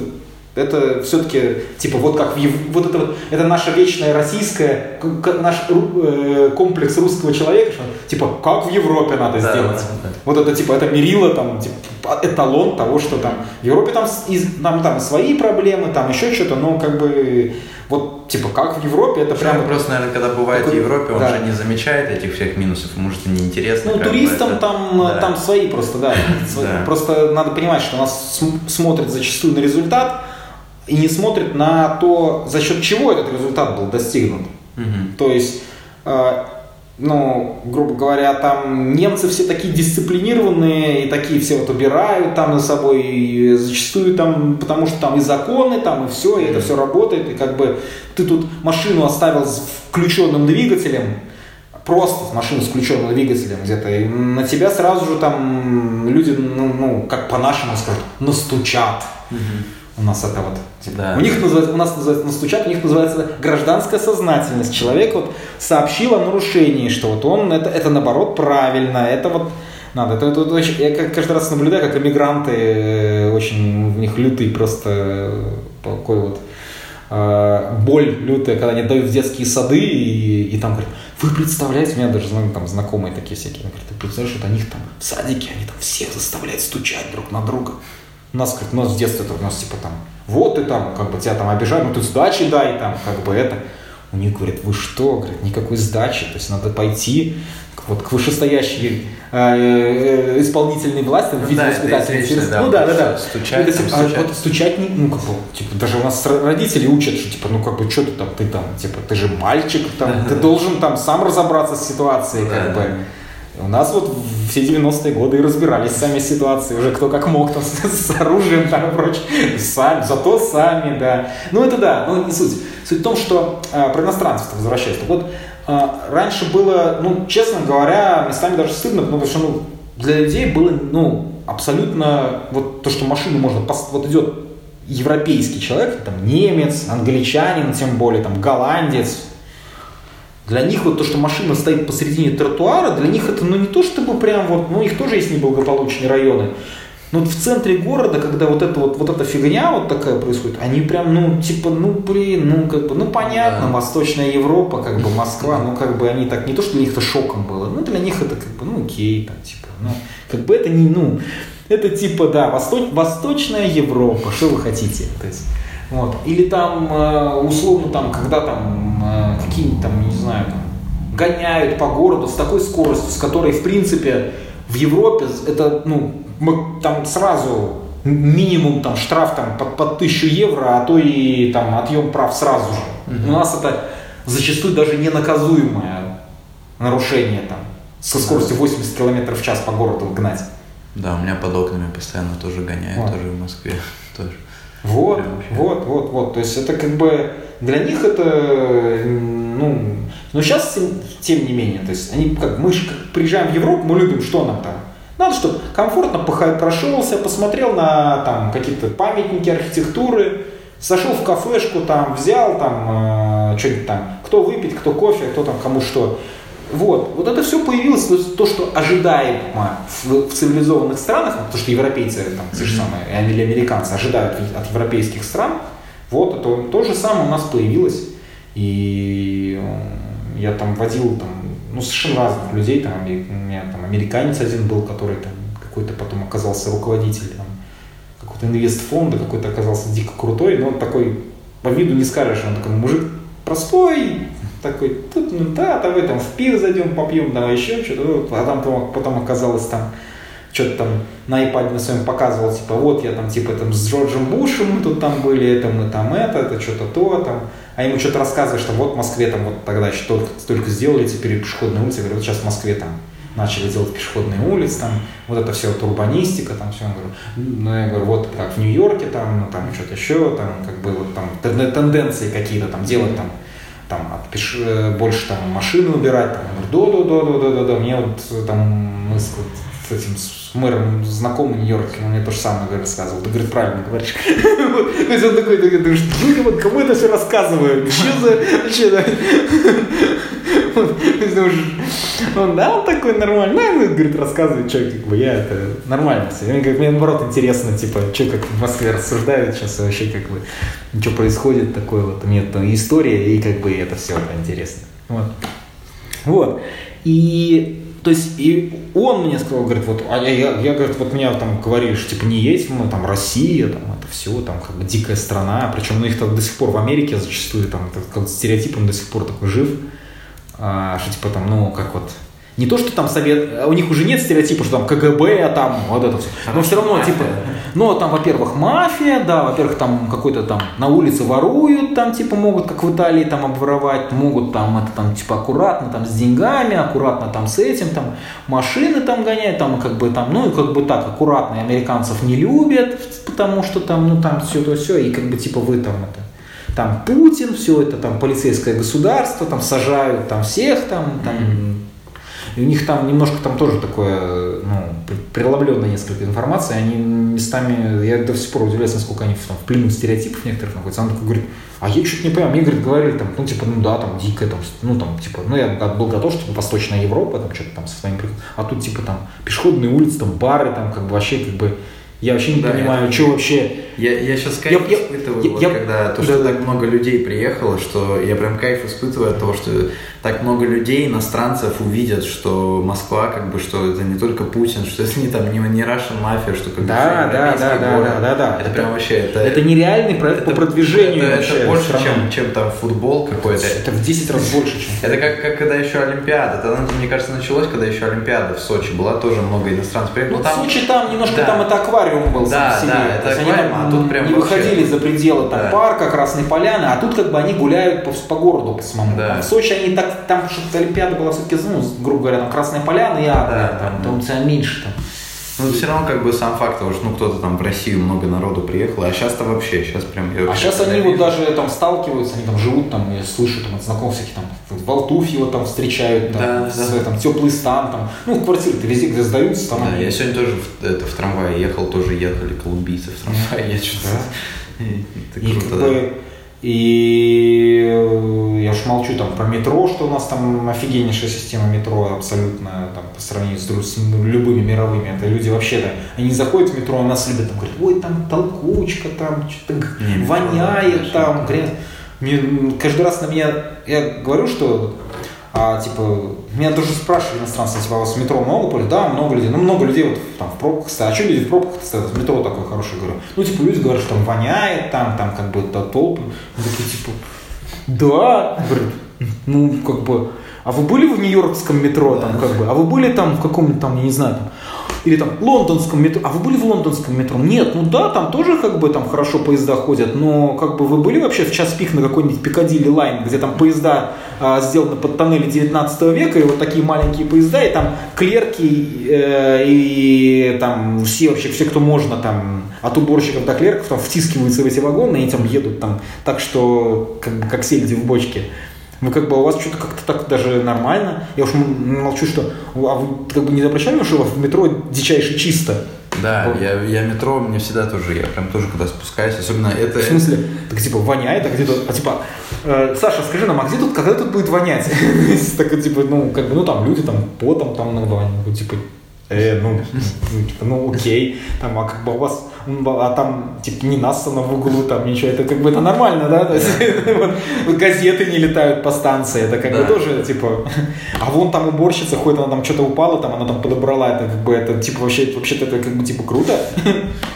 это все-таки, типа, вот как в, вот это вот, это наша вечная российская, наш э, комплекс русского человека, что, типа, как в Европе надо да, сделать. Да, да. Вот это, типа, это мерило, там, типа, эталон того, что там, в Европе там, из, там, там свои проблемы, там еще что-то, но, как бы, вот, типа, как в Европе, это прям... Просто, наверное, когда бывает такой, в Европе, он да. же не замечает этих всех минусов, может, и неинтересно. Ну, туристам это... там, да. там свои просто, да. Просто надо понимать, что нас смотрят зачастую на результат, и не смотрит на то, за счет чего этот результат был достигнут. Угу. То есть, э, ну, грубо говоря, там немцы все такие дисциплинированные, и такие все вот убирают там за собой, и зачастую там, потому что там и законы, там и все, и это все работает, и как бы ты тут машину оставил с включенным двигателем, просто машину с включенным двигателем где-то, и на тебя сразу же там люди, ну, ну как по-нашему скажут, настучат. У нас это вот, типа, Да. у них называется, у нас называется настучат, у них называется гражданская сознательность. Человек вот сообщил о нарушении, что вот он, это, это наоборот правильно, это вот надо. Это, это очень- я каждый раз наблюдаю, как эмигранты, э, очень в них лютый просто э, такой вот э, боль лютая, когда они дают в детские сады, и, и там говорят, вы представляете, у меня даже ну, там знакомые такие всякие, говорят, ты представляешь, вот они там в садике, они там всех заставляют стучать друг на друга. Нас, как, нас в детстве это у нас типа там, вот ты там, как бы тебя там обижают, ну ты сдачи дай там, как бы это. У них говорят, вы что, говорят, никакой сдачи, то есть надо пойти вот к вышестоящей э, э, исполнительной власти, в Ну виде да, да, ну да, да, да. стучать, Это, типа, а стучать. вот стучать, не- ну как бы, типа, даже у нас родители учат, что типа, ну как бы, что ты там, ты там, типа, ты же мальчик, там, ты должен там сам разобраться с ситуацией, Да, как да. бы. У нас вот все 90-е годы и разбирались сами с ситуацией, уже кто как мог там с, с оружием там и прочее. Сами, зато сами, да. Ну это да, но не суть. Суть в том, что а, про иностранцев возвращаясь. Так вот, а, раньше было, ну, честно говоря, местами даже стыдно, потому что, ну, для людей было, ну, абсолютно, вот то, что машину можно, вот идет европейский человек, там, немец, англичанин, тем более, там, голландец, для них вот то, что машина стоит посередине тротуара, для них это ну не то чтобы прям вот, ну у них тоже есть неблагополучные районы, но вот в центре города, когда вот эта вот, вот эта фигня вот такая происходит, они прям, ну, типа, ну, блин, ну, как бы, ну, понятно, Да. Восточная Европа, как бы, Москва, ну, как бы, они так, не то, что для них это шоком было, ну, для них это, как бы, ну, окей, там, типа, ну, как бы, это не, ну, это, типа, да, Восточ, Восточная Европа, что вы хотите, то есть, вот, или там, э, условно, там, когда там, э, какие-нибудь там, не знаю, там, гоняют по городу с такой скоростью, с которой, в принципе, в Европе это, ну, мы там сразу минимум там штраф там под, под 1000 евро, а то и там отъем прав сразу же. Мгм. У нас это зачастую даже не наказуемое нарушение там со скоростью 80 км в час по городу гнать. Да, у меня под окнами постоянно тоже гоняют, Вот. тоже в Москве. Тоже. Вот, вот, вот, вот. То есть это как бы для них это, ну, но сейчас тем, не менее, то есть они как мы же как приезжаем в Европу, мы любим, что нам там? Надо, чтобы комфортно прошелся, посмотрел на там какие-то памятники архитектуры, зашел в кафешку, там взял там э, что-нибудь там, кто выпить, кто кофе, кто там кому что. Вот, вот это все появилось, то, есть то, что ожидаемо в, в цивилизованных странах, то, что европейцы, там, те же самые, или американцы ожидают от европейских стран, вот это то же самое у нас появилось. И э, я там водил там, ну, совершенно разных людей, там, у меня там американец один был, который там какой-то потом оказался руководитель там, какого-то инвестфонда, какой-то оказался дико крутой, но он такой, по виду не скажешь, он такой мужик простой, такой, тут, ну да, давай там в пиво зайдем, попьем, давай еще что-то, Ну, а там потом, потом оказалось там, что-то там на iPad на своем показывал, типа, вот я там, типа, там с Джорджем Бушем мы тут там были, это мы там это, это что-то то, там, а ему что-то рассказываешь, что вот в Москве там вот тогда еще только, только сделали теперь пешеходные улицы, говорю, вот сейчас в Москве там начали делать пешеходные улицы, там, вот это все вот урбанистика, там все, я говорю, ну, я говорю, вот как в Нью-Йорке, там, ну, там что-то еще, там, как бы вот там тен- тенденции какие-то там делать, там, там, э, больше там машины убирать, там, я говорю, да-да-да-да-да-да, мне вот э, там мы с, вот с этим с мэром знакомый Нью-Йоркским, он мне то же самое рассказывал, ты, говорит, правильно говоришь. То есть он такой, думаешь, ну, вот кому это все рассказываю, что за, вообще, да? Он, да, он такой нормальный, ну, говорит, рассказывает, что, как бы, я это нормально все. Мне, говорит, мне наоборот интересно, типа, что как в Москве рассуждают сейчас вообще, как бы, что происходит такое вот, мне там история, и как бы это все интересно. Вот. Вот. И то есть и он мне сказал, говорит, вот, а я, я, я, говорит, вот меня там говорили, что типа не едь, мы там Россия, там это все, там как бы дикая страна, причем у них там до сих пор в Америке зачастую там как стереотип он до сих пор такой жив, а, что типа там, ну как вот не то, что там совет, у них уже нет стереотипа, что там КГБ, а там вот это все. Но все равно, типа, ну, там, во-первых, мафия, да, во-первых, там какой-то там на улице воруют, там, типа, могут, как в Италии, там, обворовать, могут там, это, там, типа, аккуратно, там, с деньгами, аккуратно, там, с этим, там, машины там гоняют, там, как бы, там, ну, и как бы так, аккуратно, американцев не любят, потому что там, ну, там, все то все, и как бы, типа, вы там, это, там Путин, все это там полицейское государство, там сажают там всех, там, там и у них там немножко там тоже такое, ну, преломленная несколько информации, они местами, я до сих пор удивляюсь, насколько они там, в плену стереотипов некоторых находятся. Она такой говорит, а я что-то не понимаю, мне, говорит, говорили там, ну, типа, ну да, там, дикая, там, ну, там, типа, ну, я был готов, что Восточная Европа, там, что-то там со своими, а тут, типа, там, пешеходные улицы, там, бары, там, как бы, вообще, как бы, я вообще не да, понимаю, это... что вообще. Я, я сейчас кайф я, испытываю, я, вот, я, когда то, что да, так много людей приехало, что я прям кайф испытываю от того, что так много людей, иностранцев увидят, что Москва, как бы, что это не только Путин, что это не там не, не Russian мафия, что как да, бы да, да, да, да, да, да. Это прям вообще это. Это нереальный проект это, по продвижению. Это, вообще это больше, чем, чем там футбол какой-то. Это в 10 раз больше, чем. Это как, как когда еще Олимпиада. Это, мне кажется, началось, когда еще Олимпиада в Сочи была, тоже много иностранцев приехало. Ну, там... в Сочи там немножко да. там это аквариум был. Да, да, это аквариум, а тут прям не выходили за пределы там парка, Красной Поляны, а тут как бы они гуляют по, по городу по самому. В Сочи они так, там что-то Олимпиада была все-таки, ну, грубо говоря, там Красная Поляна и Агрия, да, там, там тебя меньше там. Ну, все равно, как бы, сам факт того, что, ну, кто-то там в Россию много народу приехал, а сейчас-то вообще, сейчас прям... а сейчас они вижу. вот даже там сталкиваются, они там живут, там, я слышу, там, от знакомых всяких, там, в Алтуфьево там встречают, там, да, с, да. там, теплый стан, там, ну, квартиры-то везде, где сдаются, там. Да, они... я сегодня тоже в, это, в трамвае ехал, тоже ехали колумбийцы в трамвае, я что-то... Да? Это круто, да. И э, я уж молчу там про метро, что у нас там офигеннейшая система метро абсолютно там, по сравнению с, с любыми мировыми. Это люди вообще-то, они заходят в метро, у нас любят там говорят, ой, там толкучка, там что-то воняет, там грязь. Мне, каждый раз на меня, я говорю, что а, типа, меня даже спрашивали иностранцы, типа, «А у вас в метро много пользуются? Да, много людей. Ну, много людей вот там в пробках стоят. А что люди в пробках стоят? В метро такое хорошее, говорю. Ну, типа, люди говорят, что там воняет, там, там, как бы, да, толпы. Я такие, типа, да, ну, как бы, а вы были в нью-йоркском метро, там, как бы, а вы были там в каком-нибудь там, я не знаю, там, или там лондонском метро. А вы были в лондонском метро? Нет, ну да, там тоже как бы там хорошо поезда ходят, но как бы вы были вообще в час пик на какой-нибудь Piccadilly Line, где там поезда а, сделаны под тоннели 19 века, и вот такие маленькие поезда, и там клерки э, и там все вообще, все, кто можно, там от уборщиков до клерков, там втискиваются в эти вагоны и там едут там так, что как, как сельди в бочке. Вы как бы у вас что-то как-то так даже нормально. Я уж молчу, что а вы как бы не обращали, что у вас в метро дичайше чисто. Да, вот. я, я метро, мне всегда тоже, я прям тоже когда спускаюсь, особенно это... В смысле? Так типа воняет, а где тут, а типа, э, Саша, скажи нам, а где тут, когда тут будет вонять? так типа, ну, как бы, ну там люди там потом там на ну, типа, э, ну, ну, типа, ну окей, там, а как бы у вас, а там, типа, не насано в углу, там ничего, это как бы это нормально, да, то есть вот, газеты не летают по станции, это как бы тоже, типа, а вон там уборщица ходит, она там что-то упала, там она там подобрала, это как бы, это, типа, вообще, вообще-то это как бы, типа, круто.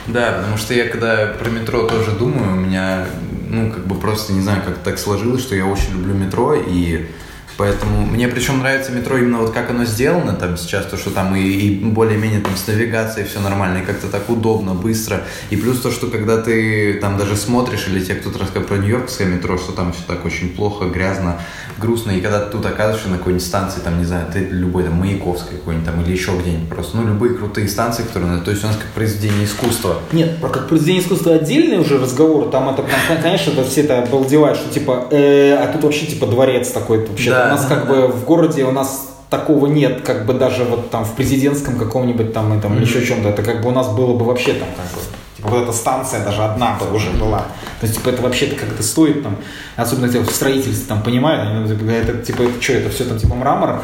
Да, потому что я когда про метро тоже думаю, у меня, ну, как бы просто, не знаю, как так сложилось, что я очень люблю метро, и Поэтому мне причем нравится метро именно вот как оно сделано там сейчас, то, что там и, и более-менее там с навигацией все нормально, и как-то так удобно, быстро. И плюс то, что когда ты там даже смотришь, или те, кто-то рассказывает про Нью-Йоркское метро, что там все так очень плохо, грязно, грустно, и когда ты тут оказываешься на какой-нибудь станции, там, не знаю, ты любой, там, Маяковской какой-нибудь там, или еще где-нибудь просто, ну, любые крутые станции, которые, то есть у нас как произведение искусства. Нет, про как произведение искусства отдельный уже разговор, там это, конечно, это все это обалдевают, что типа, э, а тут вообще типа дворец такой, вообще да, у нас как бы в городе у нас такого нет, как бы даже вот там в президентском каком-нибудь там и там mm-hmm. еще чем-то. Это как бы у нас было бы вообще там как бы вот эта станция даже одна бы уже была. То есть, типа, это вообще-то как это стоит там, особенно те в строительстве там понимают, они, типа, это типа, это что, это все там типа мрамор?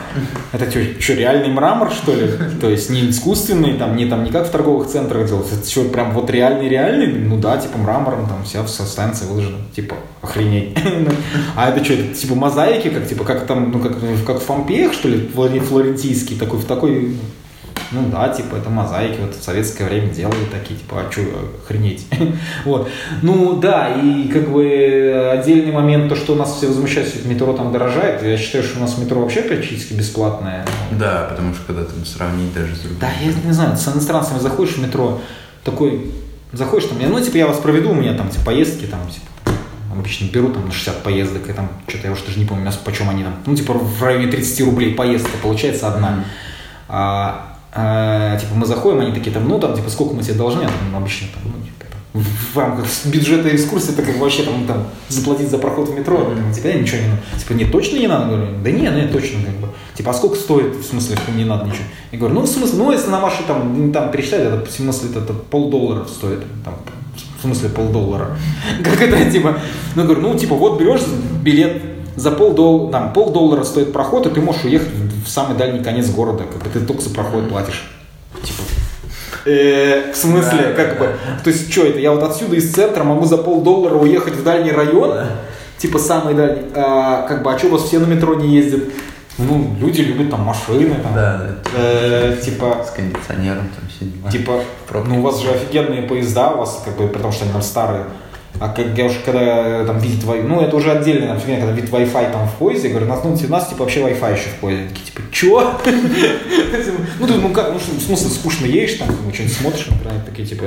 Это что, что, реальный мрамор, что ли? То есть не искусственный, там, не там не как в торговых центрах делать, это что, прям вот реальный-реальный? Ну да, типа мрамором там вся, вся станция выложена, типа, охренеть. А это что, это типа мозаики, как типа, как там, ну как, как в Помпеях, что ли, флорентийский, такой, в такой ну да, типа это мозаики, вот в советское время делали такие, типа, а что, охренеть. вот. Ну да, и как бы отдельный момент, то, что у нас все возмущаются, что метро там дорожает, я считаю, что у нас метро вообще практически бесплатное. Да, потому что когда там сравнить даже с другими. Да, я не знаю, с иностранцами заходишь в метро, такой, заходишь там, ну типа я вас проведу, у меня там типа поездки, там типа обычно беру там на 60 поездок, и там что-то я уже даже не помню, почем они там, ну типа в районе 30 рублей поездка получается одна. А, а, типа мы заходим, они такие там, ну там, типа, сколько мы тебе должны, а там обычно там, ну, типа, в рамках бюджета экскурсии, это как вообще там, там заплатить за проход в метро, mm-hmm. типа, ничего не надо. Типа, нет, точно не надо? Говорю, да не, нет, точно, как бы. Типа, а сколько стоит, в смысле, не надо ничего? Я говорю, ну, в смысле, ну, если на ваши там, там пересчитать, это, в смысле, это, это полдоллара стоит, там, в смысле, полдоллара. Как это, типа, ну, говорю, ну, типа, вот берешь билет, за полдоллара, там, полдоллара стоит проход, и ты можешь уехать в самый дальний конец города, как бы ты только за проход платишь. Типа, Э, в смысле, да, как да, бы, да. то есть, что это, я вот отсюда из центра могу за полдоллара уехать в дальний район, да. типа самый дальний, а, как бы, а что у вас все на метро не ездят? Ну, люди любят там машины, там, да, да. Э, типа... С кондиционером там все дела. Типа, ну, у вас же офигенные поезда, у вас, как бы, потому что они там старые, а как я уже когда там видит Wi-Fi, ну это уже отдельная там, фигня, когда видит Wi-Fi там в поезде, говорю, нас, ну, у нас типа вообще Wi-Fi еще в поезде. Такие, типа, чё? Ну, ты, ну как, ну в смысле, скучно едешь там, что-нибудь смотришь, например, такие, типа,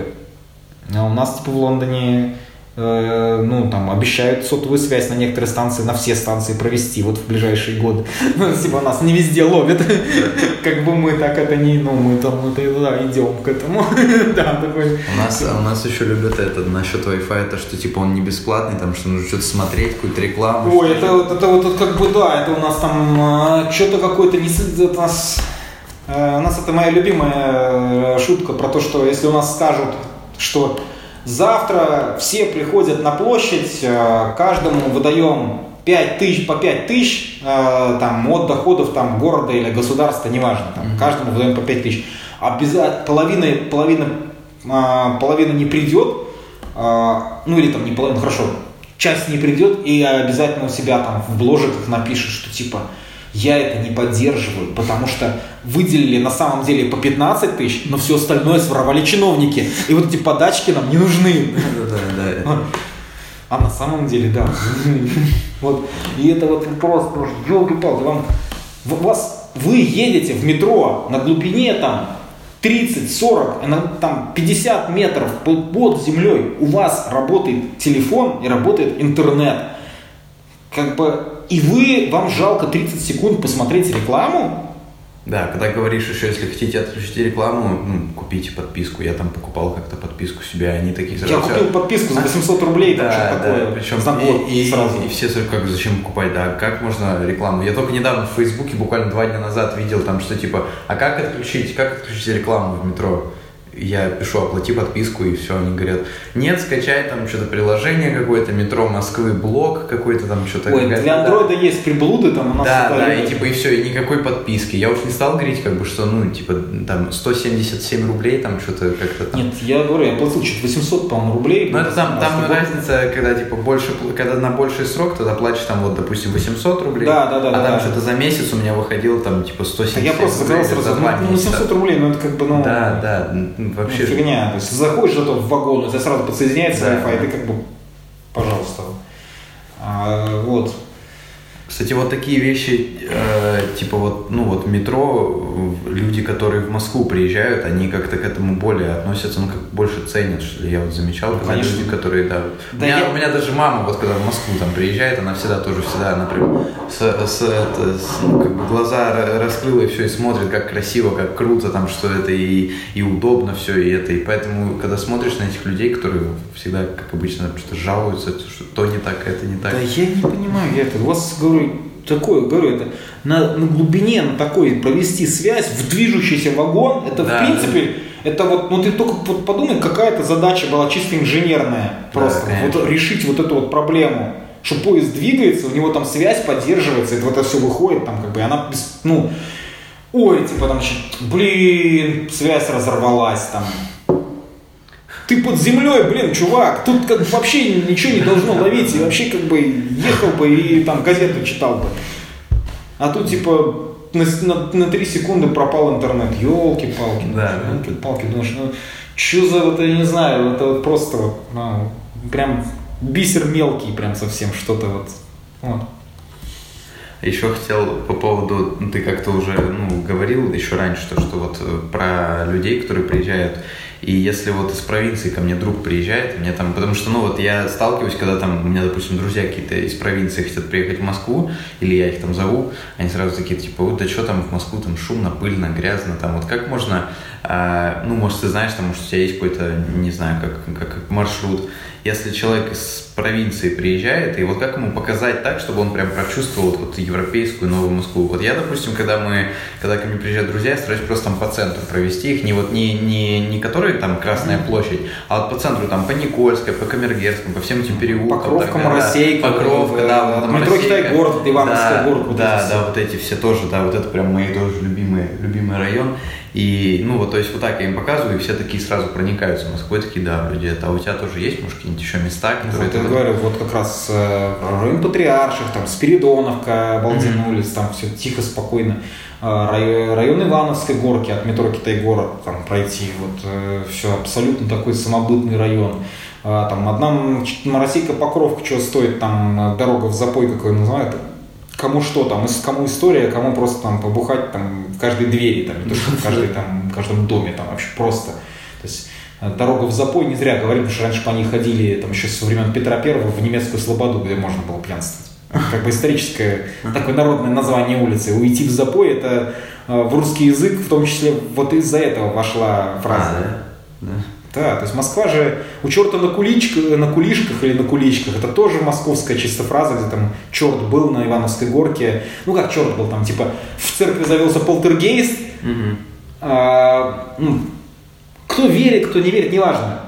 а у нас, типа, в Лондоне Э, ну, там, обещают сотовую связь на некоторые станции, на все станции провести вот в ближайшие годы. Ну, типа нас не везде ловят. Как бы мы так это не, ну, мы там, мы да, идем к этому. Да, такой. У нас, у нас еще любят это насчет Wi-Fi, то, что типа он не бесплатный, там, что нужно что-то смотреть, какую-то рекламу. Ой, это вот, это вот как бы, да, это у нас там а, что-то какое-то не это нас э, у нас это моя любимая э, шутка про то, что если у нас скажут, что Завтра все приходят на площадь, э, каждому выдаем 5 тысяч по 5 тысяч э, там, от доходов там, города или государства, неважно, там, каждому выдаем по 5 тысяч. Обязательно половина, половина, э, половина не придет, ну или там не половина, хорошо, часть не придет и обязательно у себя там в бложиках напишет, что типа я это не поддерживаю, потому что выделили на самом деле по 15 тысяч, но все остальное своровали чиновники. И вот эти подачки нам не нужны. А на самом деле, да. Вот. И это вот просто, елки-палки, вам, вас, вы едете в метро на глубине там 30, 40, там 50 метров под землей, у вас работает телефон и работает интернет. Как бы и вы, вам жалко 30 секунд посмотреть рекламу, да, когда говоришь еще, если хотите отключить рекламу, ну, купите подписку. Я там покупал как-то подписку себе, они такие сразу... Я купил подписку за 800 рублей, да, да, такое. причем и, и, сразу. И, и все как, зачем покупать, да, как можно рекламу? Я только недавно в Фейсбуке, буквально два дня назад видел там, что типа, а как отключить, как отключить рекламу в метро? Я пишу оплати подписку и все, они говорят, нет, скачай там что-то приложение какое-то, метро Москвы, блок какой-то там что-то. Ой, для андроида да. есть приблуды там у нас. Да, да, и типа и все, и никакой подписки. Я уж не стал говорить, как бы, что, ну, типа, там 177 рублей, там что-то как-то там. Нет, я говорю, я платил чуть 800, по-моему, рублей. Ну, это там, там разница, когда, типа, больше, когда на больший срок, тогда платишь там, вот, допустим, 800 рублей. Да, да, да. А да, там да. что-то за месяц у меня выходило там, типа, 177 Я просто заказал сразу, ну, 800 рублей, ну, это как бы, ну... Да, да, вообще... Ну, фигня. То есть заходишь в в вагон, у тебя сразу подсоединяется да. Wi-Fi, и ты как бы, пожалуйста. А, вот. Кстати, вот такие вещи, э, типа вот, ну вот метро, люди, которые в Москву приезжают, они как-то к этому более относятся, ну как больше ценят, что ли. Я вот замечал, когда Конечно. люди, которые, да. да у, меня, я... у меня даже мама, вот когда в Москву там приезжает, она всегда тоже всегда, например, с, с, это, с ну, как бы глаза раскрыла и все, и смотрит, как красиво, как круто, там, что это и, и удобно все, и это. И поэтому, когда смотришь на этих людей, которые всегда, как обычно, что жалуются, что то не так, это не так. Да я не понимаю, я это. У вас, говорю, такое, говорю, это на, на глубине, на такой провести связь в движущийся вагон, это да, в принципе, да. это вот, ну ты только вот подумай, какая-то задача была чисто инженерная, просто. Да, вот решить вот эту вот проблему, что поезд двигается, у него там связь поддерживается, это вот это все выходит, там как бы, она, ну, ой, типа там, блин, связь разорвалась там, ты под землей, блин, чувак, тут как вообще ничего не должно ловить, и вообще как бы ехал бы и там газету читал бы. А тут типа на, на, на 3 секунды пропал интернет. Елки-палки. Да, елки-палки. Думаешь, ну что за вот, я не знаю, это вот просто вот, ну, прям бисер мелкий, прям совсем что-то вот. вот. Еще хотел по поводу, ты как-то уже ну, говорил еще раньше, то, что вот э, про людей, которые приезжают и если вот из провинции ко мне друг приезжает, мне там, потому что, ну вот я сталкиваюсь, когда там у меня, допустим, друзья какие-то из провинции хотят приехать в Москву, или я их там зову, они сразу такие, типа, вот да что там в Москву, там шумно, пыльно, грязно, там вот как можно, а, ну, может, ты знаешь, там, может, у тебя есть какой-то, не знаю, как, как маршрут, если человек из провинции приезжает, и вот как ему показать так, чтобы он прям прочувствовал вот, вот европейскую новую Москву. Вот я, допустим, когда мы, когда ко мне приезжают друзья, я стараюсь просто там по центру провести их, не вот не, не, не которые там Красная площадь, а вот по центру там по Никольской, по Камергерскому, по всем этим переулкам. Покровка, так, Моросейка. Покровка, да. Вот, метро Китай-город, Ивановский да, город. Вот да, да, вот эти все тоже, да, вот это прям мои тоже любимые, любимый район. И, ну, вот, то есть, вот так я им показываю, и все такие сразу проникаются Москвой, такие, да, вроде это. А у тебя тоже есть, может, какие-нибудь еще места, которые... Вот, я говорю, вот как раз э, район Патриарших, там, Спиридоновка, Балдин mm-hmm. улиц, там все тихо, спокойно. Э, район, район Ивановской горки, от метро Китай-город, там, пройти, вот, э, все, абсолютно такой самобытный район. Э, там, одна Моросейка Покровка, что стоит, там, дорога в запой, какой называют, кому что там, кому история, кому просто там побухать там в каждой двери, там, не то, что в каждой, там, в каждом доме, там вообще просто. То есть э, дорога в запой не зря говорили, потому что раньше по ней ходили там еще со времен Петра Первого в немецкую слободу, где можно было пьянствовать. Как бы историческое, такое народное название улицы. Уйти в запой, это э, в русский язык, в том числе вот из-за этого вошла фраза. А, да? Да. Да, то есть Москва же у черта на, куличках, на кулишках или на куличках, это тоже московская чисто фраза, где там черт был на Ивановской горке. Ну как черт был, там типа в церкви завелся полтергейст. Угу. А, ну, кто верит, кто не верит, неважно.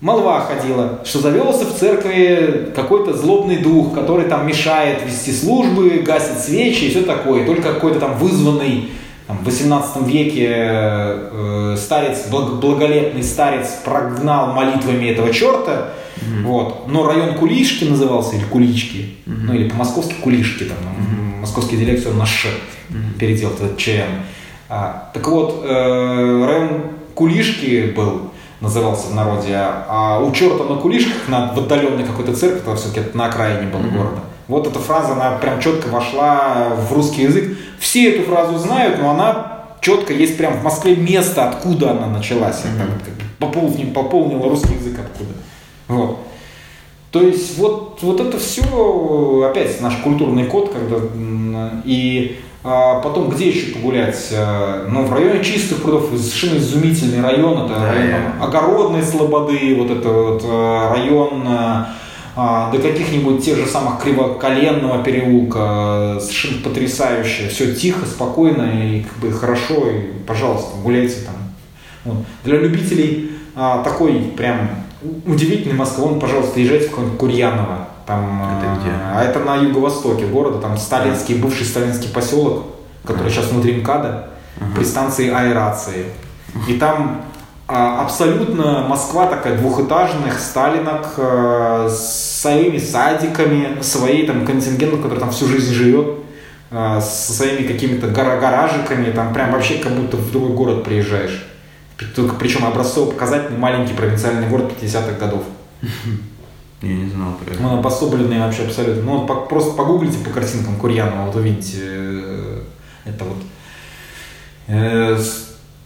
Молва ходила, что завелся в церкви какой-то злобный дух, который там мешает вести службы, гасит свечи и все такое. Только какой-то там вызванный там, в 18 веке э, старец, благолепный старец прогнал молитвами этого черта, mm-hmm. вот. но район Кулишки назывался, или Кулички, mm-hmm. ну или по-московски Кулишки, там, mm-hmm. московский диалект на Ш, mm-hmm. передел этот ЧМ. А, так вот, э, район Кулишки был, назывался в народе, а у черта на Кулишках, на, в отдаленной какой-то церкви, это все-таки на окраине было mm-hmm. города, вот эта фраза, она прям четко вошла в русский язык. Все эту фразу знают, но она четко есть прям в Москве место, откуда она началась. Mm-hmm. Так, как пополнил, пополнила русский язык откуда. Вот. То есть вот, вот это все опять наш культурный код, когда и а потом где еще погулять? А, ну, в районе чистых прудов, совершенно изумительный район, это да, район yeah. Огородной Слободы, вот это вот а, район а, до каких-нибудь тех же самых Кривоколенного переулка, совершенно потрясающе, все тихо, спокойно и как бы хорошо, и, пожалуйста, гуляйте там. Вот. Для любителей а, такой прям удивительный Москвы, пожалуйста, езжайте в какое-нибудь Курьяново, там, это где? А, а это на юго-востоке города, там сталинский, бывший сталинский поселок, который сейчас внутри МКАДа, uh-huh. при станции аэрации. И там а, абсолютно Москва такая двухэтажных сталинок э, с своими садиками, своей там контингентом, который там всю жизнь живет, э, со своими какими-то гаражиками, там прям вообще как будто в другой город приезжаешь. Только причем образцово-показательный маленький провинциальный город 50-х годов. Я не знал про это. Он обособленный вообще абсолютно. Ну, вот по, просто погуглите по картинкам Курьянова, вот увидите э, это вот. Э,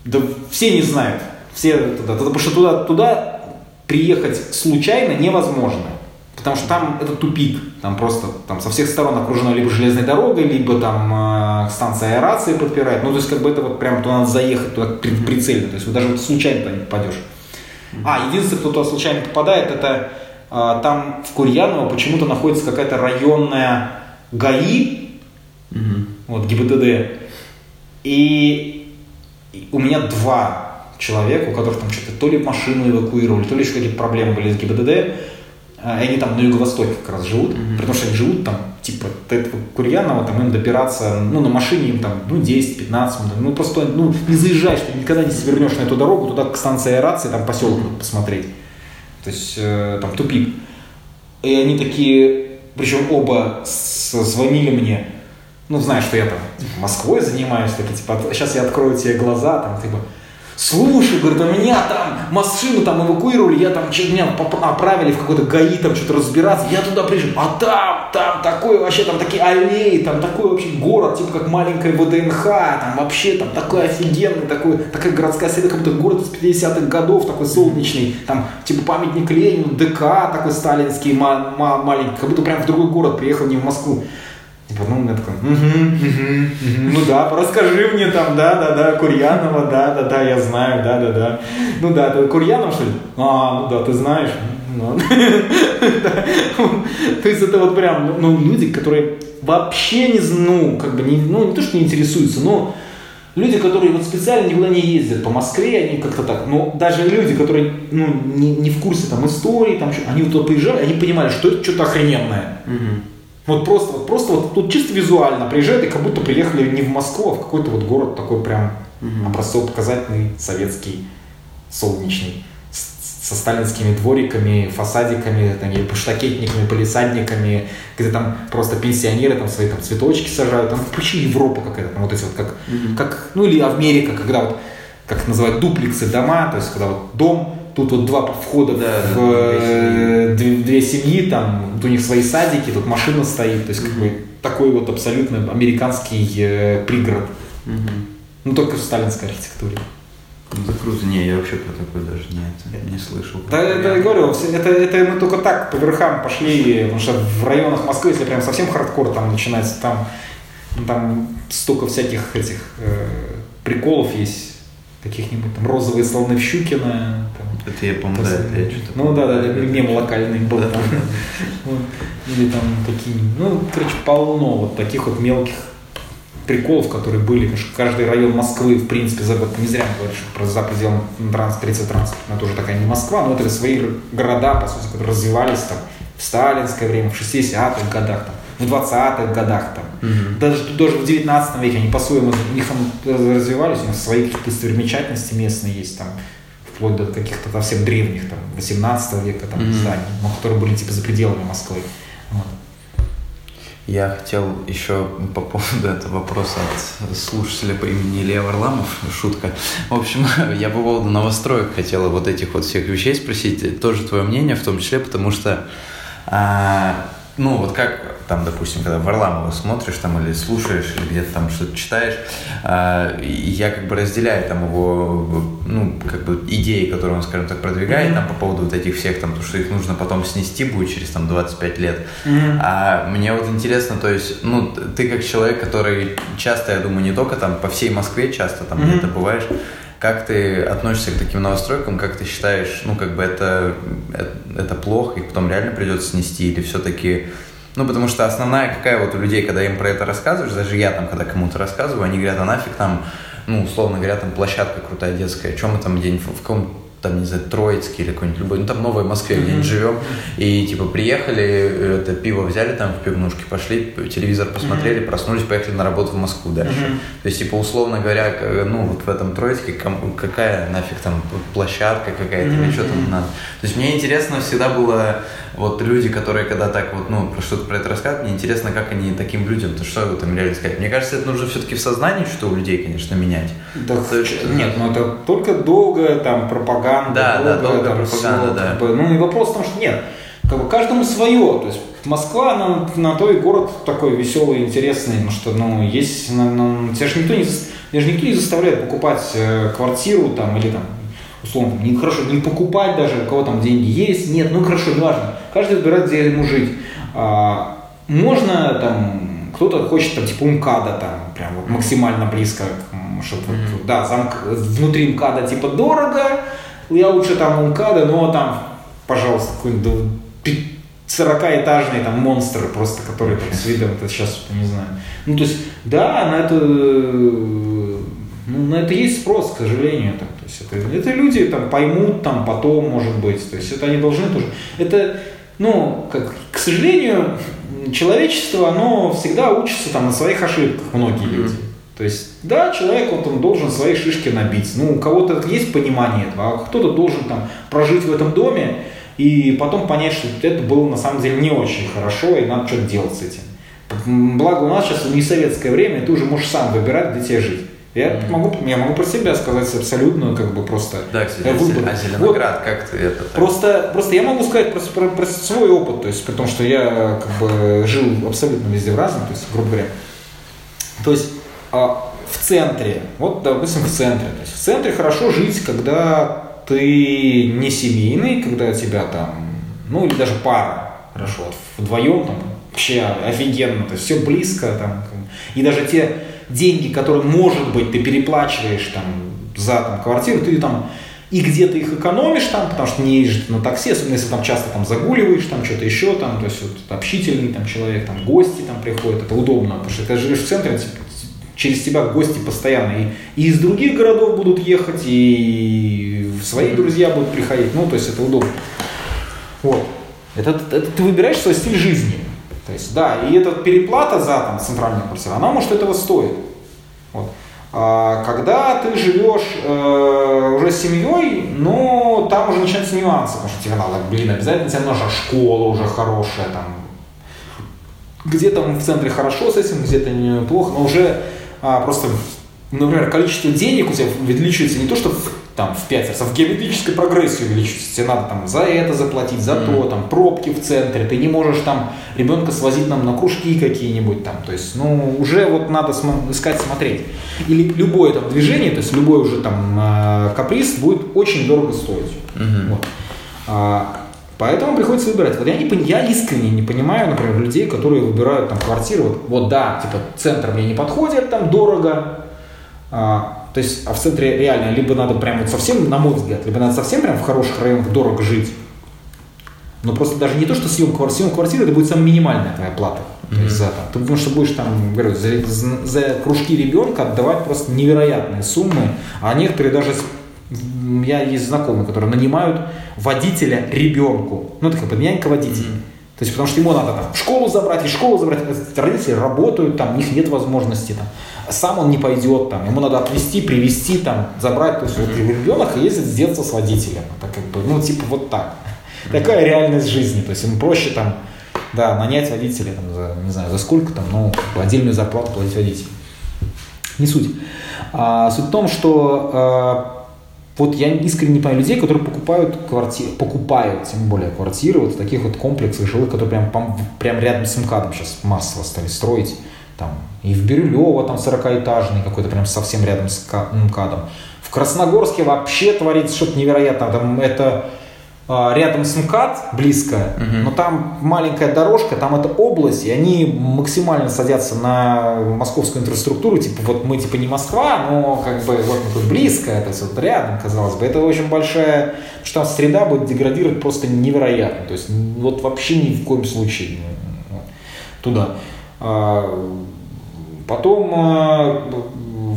да все не знают все туда, потому что туда, туда приехать случайно невозможно. Потому что там это тупик, там просто там со всех сторон окружено либо железной дорогой, либо там э, станция аэрации подпирает. Ну, то есть, как бы это вот прям туда надо заехать туда прицельно. То есть, вот даже вот случайно туда не попадешь. А, единственное, кто туда случайно попадает, это э, там в Курьяново почему-то находится какая-то районная ГАИ, mm-hmm. вот, ГИБДД. И у меня два человек, у которых там что-то то ли машину эвакуировали, то ли еще какие-то проблемы были с ГИБДД, а, и они там на юго-востоке как раз живут, mm-hmm. потому что они живут там, типа, до этого Курьянова, там им добираться, ну, на машине им там, ну, 10-15 минут, ну, просто, ну, не заезжаешь, ты никогда не свернешь на эту дорогу, туда к станции аэрации, там поселок mm-hmm. посмотреть. То есть, э, там тупик. И они такие, причем оба звонили мне, ну, знаешь, что я там типа, Москвой занимаюсь, такие, типа, сейчас я открою тебе глаза, там, типа, слушай, говорит, у меня там машину там эвакуировали, я там, меня отправили в какой-то ГАИ там что-то разбираться, я туда приезжаю, а там, там такой вообще, там такие аллеи, там такой вообще город, типа как маленькая ВДНХ, там вообще там такой офигенный, такой, такая городская среда, как будто город из 50-х годов, такой солнечный, там типа памятник Ленину, ДК такой сталинский, ма- ма- маленький, как будто прям в другой город приехал, не в Москву. И потом я такой, угу, угу, угу. ну да, расскажи мне там, да, да, да, Курьянова, да, да, да, я знаю, да, да, да. Ну да, ты Курьянов, что ли? А, ну да, ты знаешь. Ну, то есть это вот прям, ну, люди, которые вообще не, ну, как бы, не, ну, не то, что не интересуются, но люди, которые вот специально никуда не ездят по Москве, они как-то так, но даже люди, которые, ну, не, не в курсе там истории, там, они вот туда приезжали, они понимали, что это что-то охрененное. Вот просто, вот просто вот тут чисто визуально приезжают и как будто приехали не в Москву, а в какой-то вот город такой прям угу. образцово-показательный, советский, солнечный, со сталинскими двориками, фасадиками, там, штакетниками, полисадниками, где там просто пенсионеры там свои там цветочки сажают, там вообще Европа какая-то, там вот эти вот как, угу. как, ну или Америка, когда вот, как называют, дуплексы дома, то есть когда вот дом тут вот два входа да, в да, две, две семьи, там вот у них свои садики, тут машина стоит, то есть как бы такой вот абсолютно американский э, пригород. Угу. Ну только в сталинской архитектуре. Ну, это круто. Не, я вообще про такое даже не, это, не слышал. Да, это я говорю, это, это мы только так по верхам пошли, потому что в районах Москвы, если прям совсем хардкор там начинается, там, там столько всяких этих э, приколов есть, каких-нибудь там розовые слоны в Щукино, это я помню, да, это я что-то... Ну да, да, мем локальный был да. Или там какие ну, короче, полно вот таких вот мелких приколов, которые были, потому что каждый район Москвы, в принципе, за год, не зря говорят, что про за пределами транспорта, транспорт, это уже такая не Москва, но это свои города, по сути, которые развивались там в сталинское время, в 60-х годах, там, в 20-х годах, там, угу. даже, даже в 19 веке они по-своему, у них там развивались, у них свои какие-то достопримечательности местные есть, там, вплоть до каких-то совсем древних, там, 18 века там, mm-hmm. зданий, но которые были типа за пределами Москвы. Вот. Я хотел еще по поводу этого вопроса от слушателя по имени Илья Варламов, шутка. В общем, я по поводу новостроек хотела вот этих вот всех вещей спросить, тоже твое мнение в том числе, потому что, а, ну вот как там, допустим, когда Варламова смотришь там или слушаешь, или где-то там что-то читаешь, э, я как бы разделяю там его, ну, как бы идеи, которые он, скажем так, продвигает mm-hmm. там по поводу вот этих всех там, то, что их нужно потом снести будет через там 25 лет. Mm-hmm. А мне вот интересно, то есть, ну, ты как человек, который часто, я думаю, не только там по всей Москве часто там mm-hmm. где-то бываешь, как ты относишься к таким новостройкам, как ты считаешь, ну, как бы это, это, это плохо, их потом реально придется снести, или все-таки ну, потому что основная какая вот у людей, когда им про это рассказываешь, даже я там, когда кому-то рассказываю, они говорят, а нафиг там, ну, условно говоря, там площадка крутая детская, чем мы там день в каком там, не знаю, Троицкий или какой-нибудь любой, ну, там Новой Москве, mm-hmm. где-нибудь живем, и, типа, приехали, это пиво взяли там в пивнушке, пошли, телевизор посмотрели, mm-hmm. проснулись, поехали на работу в Москву дальше. Mm-hmm. То есть, типа, условно говоря, ну, вот в этом Троицке какая нафиг там площадка какая-то mm-hmm. или что там надо. То есть, мне интересно всегда было, вот люди, которые когда так вот, ну, про что-то про это рассказывают, мне интересно, как они таким людям, то что им реально сказать. Мне кажется, это нужно все-таки в сознании что у людей, конечно, менять. Да, есть, нет, ну это только долгая там пропаганда пропаганда. Да, долго, да, долгая пропаганда, все, да. Как бы, ну и вопрос в том, что нет, как бы каждому свое. То есть Москва, на, на то и город такой веселый, интересный, потому что, ну, есть, ну, ну, тебя же никто не, тебя же никто не заставляет покупать э, квартиру там или там условно, не хорошо, не покупать даже, у кого там деньги есть, нет, ну хорошо, неважно. Каждый выбирает, где ему жить. А, можно там, кто-то хочет там типа МКАДа там, прям вот максимально близко, чтобы mm-hmm. да, замк, внутри МКАДа типа дорого, я лучше там МКАДа, но там, пожалуйста, какой-нибудь 40-этажный там монстр просто, который там с видом, это сейчас, не знаю. Ну, то есть, да, на это, ну, на это есть спрос, к сожалению. Там, то есть, это, это люди там поймут там потом, может быть. То есть, это они должны тоже. Это, ну, как, к сожалению, человечество, оно всегда учится там на своих ошибках, многие люди. То есть, да, человек вот он должен свои шишки набить. Ну, у кого-то есть понимание этого, а кто-то должен там прожить в этом доме и потом понять, что это было на самом деле не очень хорошо, и надо что-то делать с этим. Благо у нас сейчас не советское время, ты уже можешь сам выбирать, где тебе жить. Я mm-hmm. могу, я могу про себя сказать абсолютно как бы просто да, кстати, э, выбор. А Зеленоград, вот. как ты это? Так? Просто, просто я могу сказать про, про, про свой опыт, то есть потому что я как бы жил абсолютно везде в разном, то есть грубо говоря. То есть а, в центре, вот допустим в центре, то есть в центре хорошо жить, когда ты не семейный, когда тебя там, ну или даже пара, хорошо, вот вдвоем там вообще офигенно, то есть все близко там, и даже те деньги, которые, может быть, ты переплачиваешь там за там, квартиру, ты там и где-то их экономишь там, потому что не ездишь на такси, особенно если там часто там загуливаешь, там что-то еще, там, то есть вот, общительный там человек, там гости там приходят, это удобно, потому что ты живешь в центре, типа, через тебя гости постоянно и, и из других городов будут ехать, и свои друзья будут приходить, ну, то есть это удобно. Вот. Это, это ты выбираешь свой стиль жизни. То есть, да, и эта переплата за там, центральную квартиру, она может этого стоит. Вот. А, когда ты живешь э, уже с семьей, ну, там уже начинаются нюансы, потому что тебе надо, блин, обязательно тебе нужна школа уже хорошая, там, где-то в центре хорошо с этим, где-то неплохо, но уже а, просто, например, количество денег у тебя увеличивается не то, что в там в 5 раз, а в геометрической прогрессии увеличивается. Тебе надо там за это заплатить, за то, там пробки в центре, ты не можешь там ребенка свозить нам на кружки какие-нибудь там, то есть, ну, уже вот надо см- искать, смотреть. Или любое там движение, то есть любой уже там э, каприз будет очень дорого стоить. Mm-hmm. Вот. Поэтому приходится выбирать. Вот я, не, я искренне не понимаю, например, людей, которые выбирают там квартиру. Вот, вот да, типа центр мне не подходит, там дорого. А, то есть, а в центре реально либо надо прям вот совсем, на мой взгляд, либо надо совсем прям в хороших районах дорого жить. Но просто даже не то, что съем квартиры, съем квартиры, это будет самая минимальная твоя плата. Mm-hmm. То есть за там. Ты потому что будешь там, говорю, за, за кружки ребенка отдавать просто невероятные суммы, а некоторые даже я есть знакомые, которые нанимают водителя ребенку. Ну, это как бы нянька водитель. Mm-hmm. То есть, потому что ему надо там в школу забрать, и школу забрать. Родители работают, там, у них нет возможности. Там. Сам он не пойдет, там, ему надо отвезти, привезти, там, забрать. То есть, вот, ребенок ездит с детства с водителем. Это как бы, ну, типа вот так. Такая реальность жизни. То есть, ему проще там, да, нанять водителя, там, за, не знаю, за сколько там, ну, отдельную зарплату платить водителю. Не суть. А, суть в том, что а, вот я искренне не понимаю людей, которые покупают квартиры, покупают, тем более квартиры вот в таких вот комплексах жилых, которые прям, прям рядом с МКАДом сейчас массово стали строить. Там, и в Бирюлево там 40-этажный какой-то прям совсем рядом с МКАДом. В Красногорске вообще творится что-то невероятное. Там это рядом с МКАД, близко, угу. но там маленькая дорожка, там это область, и они максимально садятся на московскую инфраструктуру, типа вот мы типа не Москва, но как бы вот мы тут близко, это вот рядом, казалось бы. Это очень большая, что там среда будет деградировать просто невероятно, то есть вот вообще ни в коем случае туда. А, потом а,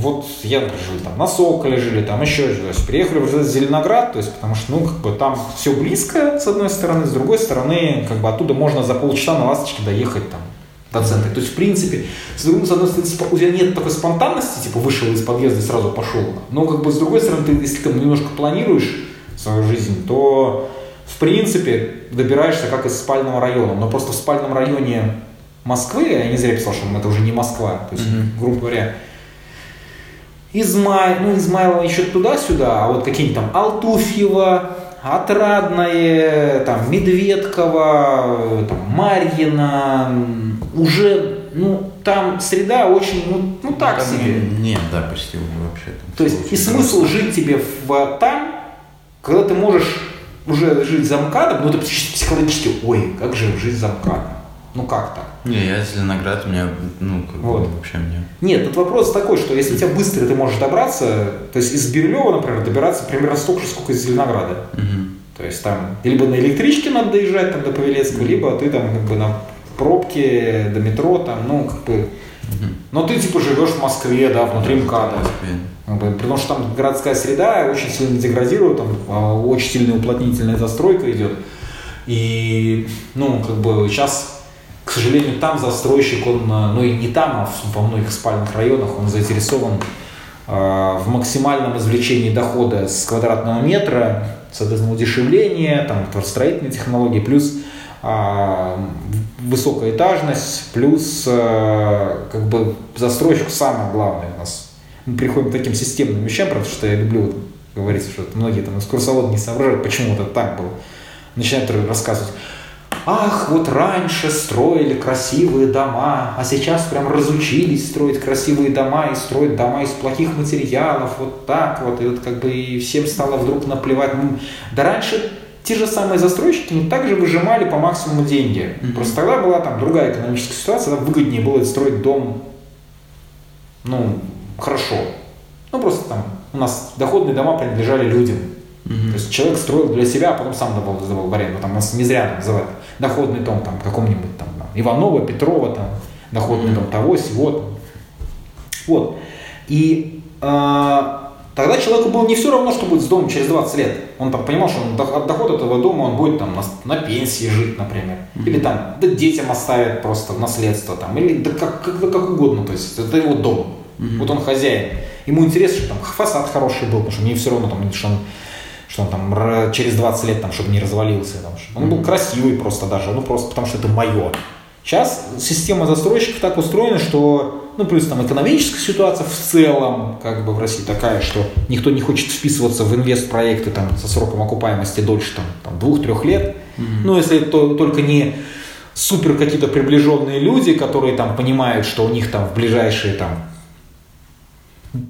вот я жил там на Соколе жили, там еще, то есть приехали в Зеленоград, то есть потому что, ну, как бы там все близко, с одной стороны, с другой стороны, как бы оттуда можно за полчаса на ласточке доехать там до центра. То есть, в принципе, с, другой, стороны, у тебя нет такой спонтанности, типа, вышел из подъезда и сразу пошел. Но, как бы, с другой стороны, ты, если ты немножко планируешь свою жизнь, то, в принципе, добираешься как из спального района. Но просто в спальном районе Москвы, я не зря писал, что это уже не Москва, то есть, mm-hmm. грубо говоря, Измай, ну, Измайлова еще туда-сюда, а вот какие-нибудь там Алтуфьево, Отрадное, там, Медведково, там, Марьина, уже, ну, там среда очень, ну, ну так там себе. Нет, да, почти вообще. То есть, и смысл просто. жить тебе в, там, когда ты можешь уже жить за МКАДом, ну, ты психологически, ой, как же жить за МКАДом? Ну как так? Не, я из Зеленограда, у меня, ну, как вот. бы вообще мне... Нет, тут вопрос такой, что если у тебя быстро ты можешь добраться, то есть из Бирюлева, например, добираться примерно столько же, сколько из Зеленограда. Угу. То есть там либо на электричке надо доезжать там, до Павелецкого, либо ты там как бы на пробке до метро, там, ну, как бы... Угу. Но ты типа живешь в Москве, да, внутри да, МКАДа. Потому что там городская среда очень сильно деградирует, там а, очень сильная уплотнительная застройка идет. И, ну, как бы сейчас сожалению, там застройщик, он, э, ну и не там, а во многих спальных районах, он заинтересован э, в максимальном извлечении дохода с квадратного метра, соответственно, удешевление, там, строительные технологии, плюс э, высокая этажность, плюс как бы застройщик самое главное у нас мы приходим к таким системным вещам, потому что я люблю вот говорить, что многие там экскурсоводы не соображают, почему это так было. Начинают рассказывать, ах, вот раньше строили красивые дома, а сейчас прям разучились строить красивые дома и строить дома из плохих материалов, вот так вот, и вот как бы и всем стало вдруг наплевать. Да раньше те же самые застройщики ну, также выжимали по максимуму деньги. Mm-hmm. Просто тогда была там другая экономическая ситуация, тогда выгоднее было строить дом, ну, хорошо. Ну, просто там у нас доходные дома принадлежали людям. Mm-hmm. То есть человек строил для себя, а потом сам давал, сдавал в аренду. Там нас не зря называют доходный дом там каком-нибудь там, там Иванова, Петрова, там, доходный mm-hmm. дом того, сего. Там. Вот. И э, Тогда человеку было не все равно, что будет с домом через 20 лет. Он там понимал, что он, от дохода этого дома он будет там на, на пенсии жить, например. Или там да, детям оставит просто в наследство. Там, или да как, как, как угодно. То есть это его дом. Mm-hmm. Вот он хозяин. Ему интересно, что там фасад хороший был, потому что мне все равно, там, что он, что он там через 20 лет, там, чтобы не развалился. Там, чтобы он был красивый просто даже, ну просто потому что это мое. Сейчас система застройщиков так устроена, что ну, плюс там экономическая ситуация в целом, как бы в России такая, что никто не хочет вписываться в инвест-проекты там со сроком окупаемости дольше там, там двух-трех лет. Mm-hmm. Ну, если то только не супер какие-то приближенные люди, которые там понимают, что у них там в ближайшие там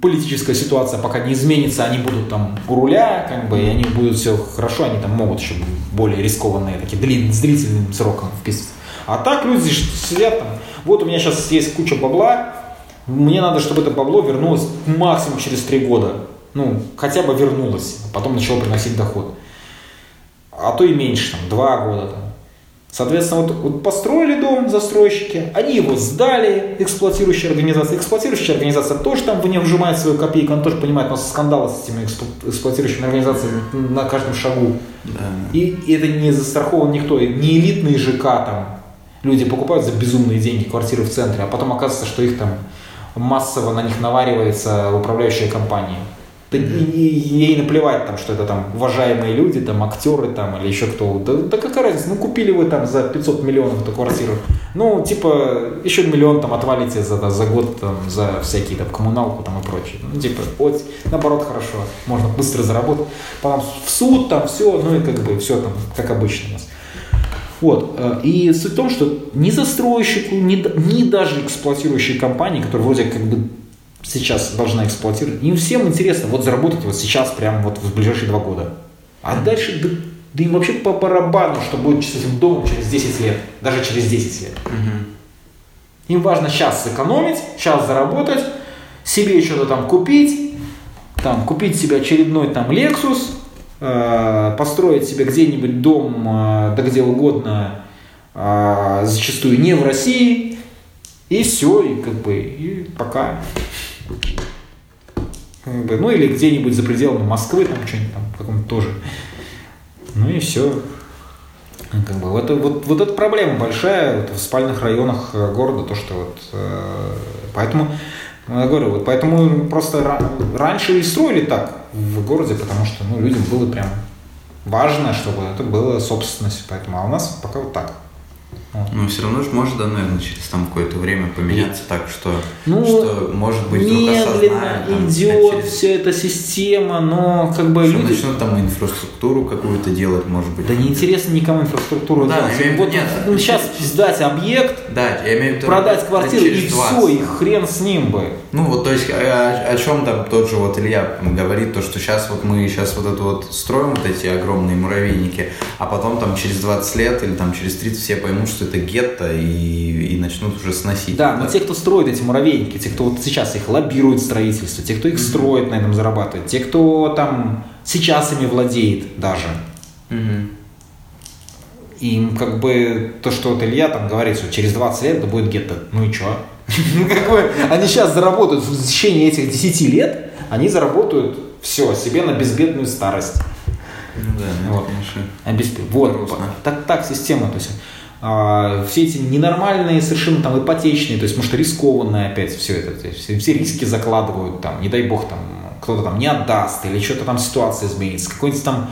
политическая ситуация пока не изменится, они будут там у руля, как бы, и они будут все хорошо, они там могут еще более рискованные, такие длин, с длительным сроком вписываться. А так люди сидят там, вот у меня сейчас есть куча бабла, мне надо, чтобы это бабло вернулось максимум через три года. Ну, хотя бы вернулось, а потом начало приносить доход. А то и меньше, там, два года. Там. Соответственно, вот, вот построили дом застройщики, они его сдали, эксплуатирующая организация. Эксплуатирующая организация тоже там в нее вжимает свою копейку, она тоже понимает, у нас скандалы с этими эксплуатирующими организациями на каждом шагу. Да. И, и это не застрахован никто, не элитный ЖК там, люди покупают за безумные деньги квартиры в центре, а потом оказывается, что их там массово на них наваривается управляющая компания. Да, ей наплевать, там, что это там уважаемые люди, там, актеры там, или еще кто. Да, да какая разница, ну купили вы там за 500 миллионов эту квартиру. Ну, типа, еще миллион там отвалите за, за год там, за всякие там коммуналку там и прочее. Ну, типа, вот, наоборот, хорошо, можно быстро заработать. Потом в суд там все, ну и как бы все там, как обычно у нас. Вот. Э, и суть в том, что ни застройщику, ни, ни даже эксплуатирующей компании, которая вроде как бы сейчас должна эксплуатировать, им всем интересно вот заработать вот сейчас, прямо вот в ближайшие два года. А дальше, да, да им вообще по барабану, что будет с этим домом через 10 лет, даже через 10 лет. Угу. Им важно сейчас сэкономить, сейчас заработать, себе что-то там купить, там, купить себе очередной там Lexus, Э, построить себе где-нибудь дом, э, да где угодно, э, зачастую не в России, и все, и как бы, и пока. Ну или где-нибудь за пределами Москвы, там что-нибудь там, каком-то тоже. Ну и все. Как бы, вот, вот, вот эта проблема большая вот, в спальных районах города, то, что вот, э, поэтому ну, я говорю, вот поэтому просто раньше и строили так в городе, потому что ну, людям было прям важно, чтобы это было собственность, поэтому, а у нас пока вот так. Но все равно же может, да, наверное, через там какое-то время поменяться так, что, ну, что может быть, медленно идет через... вся эта система, но как бы что люди... начнут там инфраструктуру какую-то делать, может быть. Да неинтересно никому инфраструктуру да, делать. Имею... Вот нет, ну, сейчас сдать объект, да, я имею в виду, продать квартиру и 20. все, и хрен с ним бы. Ну вот, то есть о, о чем там тот же вот Илья говорит, то, что сейчас вот мы сейчас вот это вот строим вот эти огромные муравейники, а потом там через 20 лет или там через 30 все поймут, что это гетто и, и начнут уже сносить. Да, но те, кто строит эти муравейники, те, кто вот сейчас их лоббирует строительство, те, кто их строит, на этом зарабатывает, те, кто там сейчас ими владеет даже. Mm-hmm. Им как бы то, что вот Илья там говорит, что через 20 лет это будет гетто. Ну и что? Ну, они сейчас заработают в течение этих 10 лет, они заработают все себе на безбедную старость. Ну да, ну, вот. конечно. Обесп... Вот, так, так система. То есть, а, все эти ненормальные, совершенно там ипотечные, то есть, может, рискованные опять все это, то все риски закладывают, там, не дай бог, там, кто-то там не отдаст, или что-то там ситуация изменится, какой-нибудь там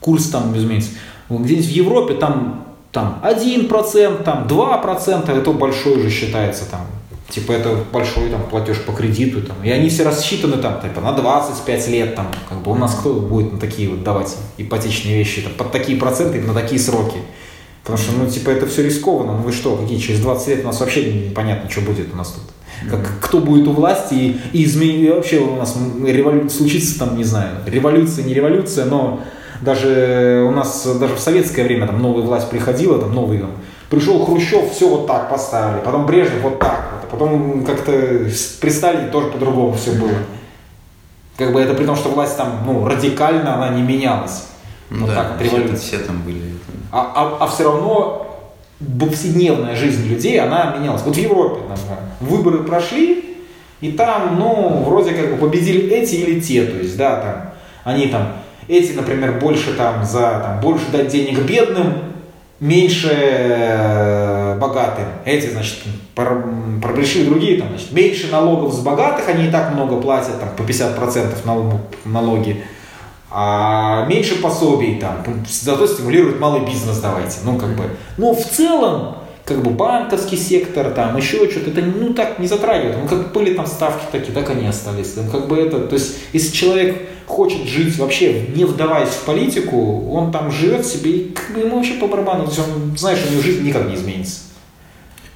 курс там изменится. Где-нибудь в Европе там, там 1%, там 2%, это большой уже считается там Типа это большой там платеж по кредиту. Там. И они все рассчитаны там типа, на 25 лет. Там, как бы у нас кто будет на такие вот давать ипотечные вещи там, под такие проценты на такие сроки. Потому что, ну, типа, это все рискованно. Ну, вы что, какие, через 20 лет у нас вообще непонятно, что будет у нас тут. Как, кто будет у власти и, и изменить, вообще у нас револю... случится там, не знаю, революция, не революция, но даже у нас, даже в советское время там новая власть приходила, там новый там, пришел Хрущев, все вот так поставили, потом Брежнев вот так, вот, а потом как-то при Сталине тоже по-другому все было. Как бы это при том, что власть там, ну, радикально она не менялась. Ну, вот да, так, все, все там были. А, а, а все равно повседневная жизнь людей, она менялась. Вот в Европе, например, выборы прошли, и там, ну, вроде как бы победили эти или те, то есть, да, там, они там, эти, например, больше там за, там, больше дать денег бедным, меньше э, богатым. Эти, значит, пришли другие, там, значит, меньше налогов с богатых, они и так много платят, там, по 50% налоги а меньше пособий там, зато стимулирует малый бизнес давайте, ну как бы, но в целом как бы банковский сектор, там еще что-то, это ну так не затрагивает, ну как были там ставки такие, так они остались, там, как бы это, то есть если человек хочет жить вообще не вдаваясь в политику, он там живет себе и как бы ему вообще по барабану, то есть он знает, что у него жизнь никак не изменится.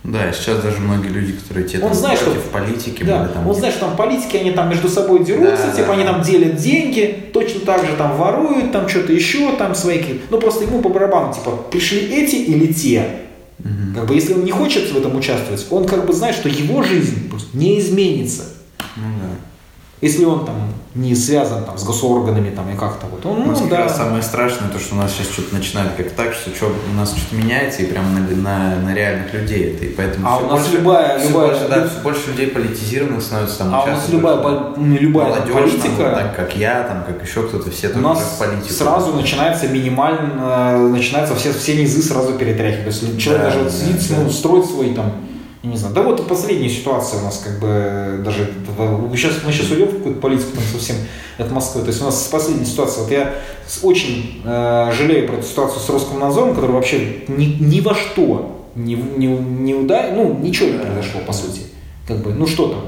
Да, сейчас даже многие люди, которые те он знает, против что, политики да, были там. Он знает, что там политики, они там между собой дерутся, да, типа да, они там делят деньги, точно так же там воруют, там что-то еще, там свои Ну просто ему по барабану, типа, пришли эти или те. Угу. Как бы если он не хочет в этом участвовать, он как бы знает, что его жизнь не изменится. Ну да. Если он там не связан там, с госорганами там, и как-то вот. Он, ну, да. самое страшное, то, что у нас сейчас что-то начинает как так, что, что у нас что-то меняется и прямо на, на, на реальных людей это. И поэтому а у нас больше, любая, все любая, больше, да, все больше людей политизированных становится там. А у нас любая, любая молодежь, политика, там, так как я, там, как еще кто-то, все у нас политику. Сразу начинается минимально, начинается все, все низы сразу перетряхивать. То есть человек да, даже да, сидит, да. ну, строит свой там не знаю. Да вот последняя ситуация у нас как бы даже сейчас мы сейчас уйдем в какую-то политику там совсем от Москвы. То есть у нас последняя ситуация. Вот я очень э, жалею про эту ситуацию с Роскомнадзором, который вообще ни, ни во что не, не, не ударил, ну ничего не произошло по сути. Как бы, ну что там?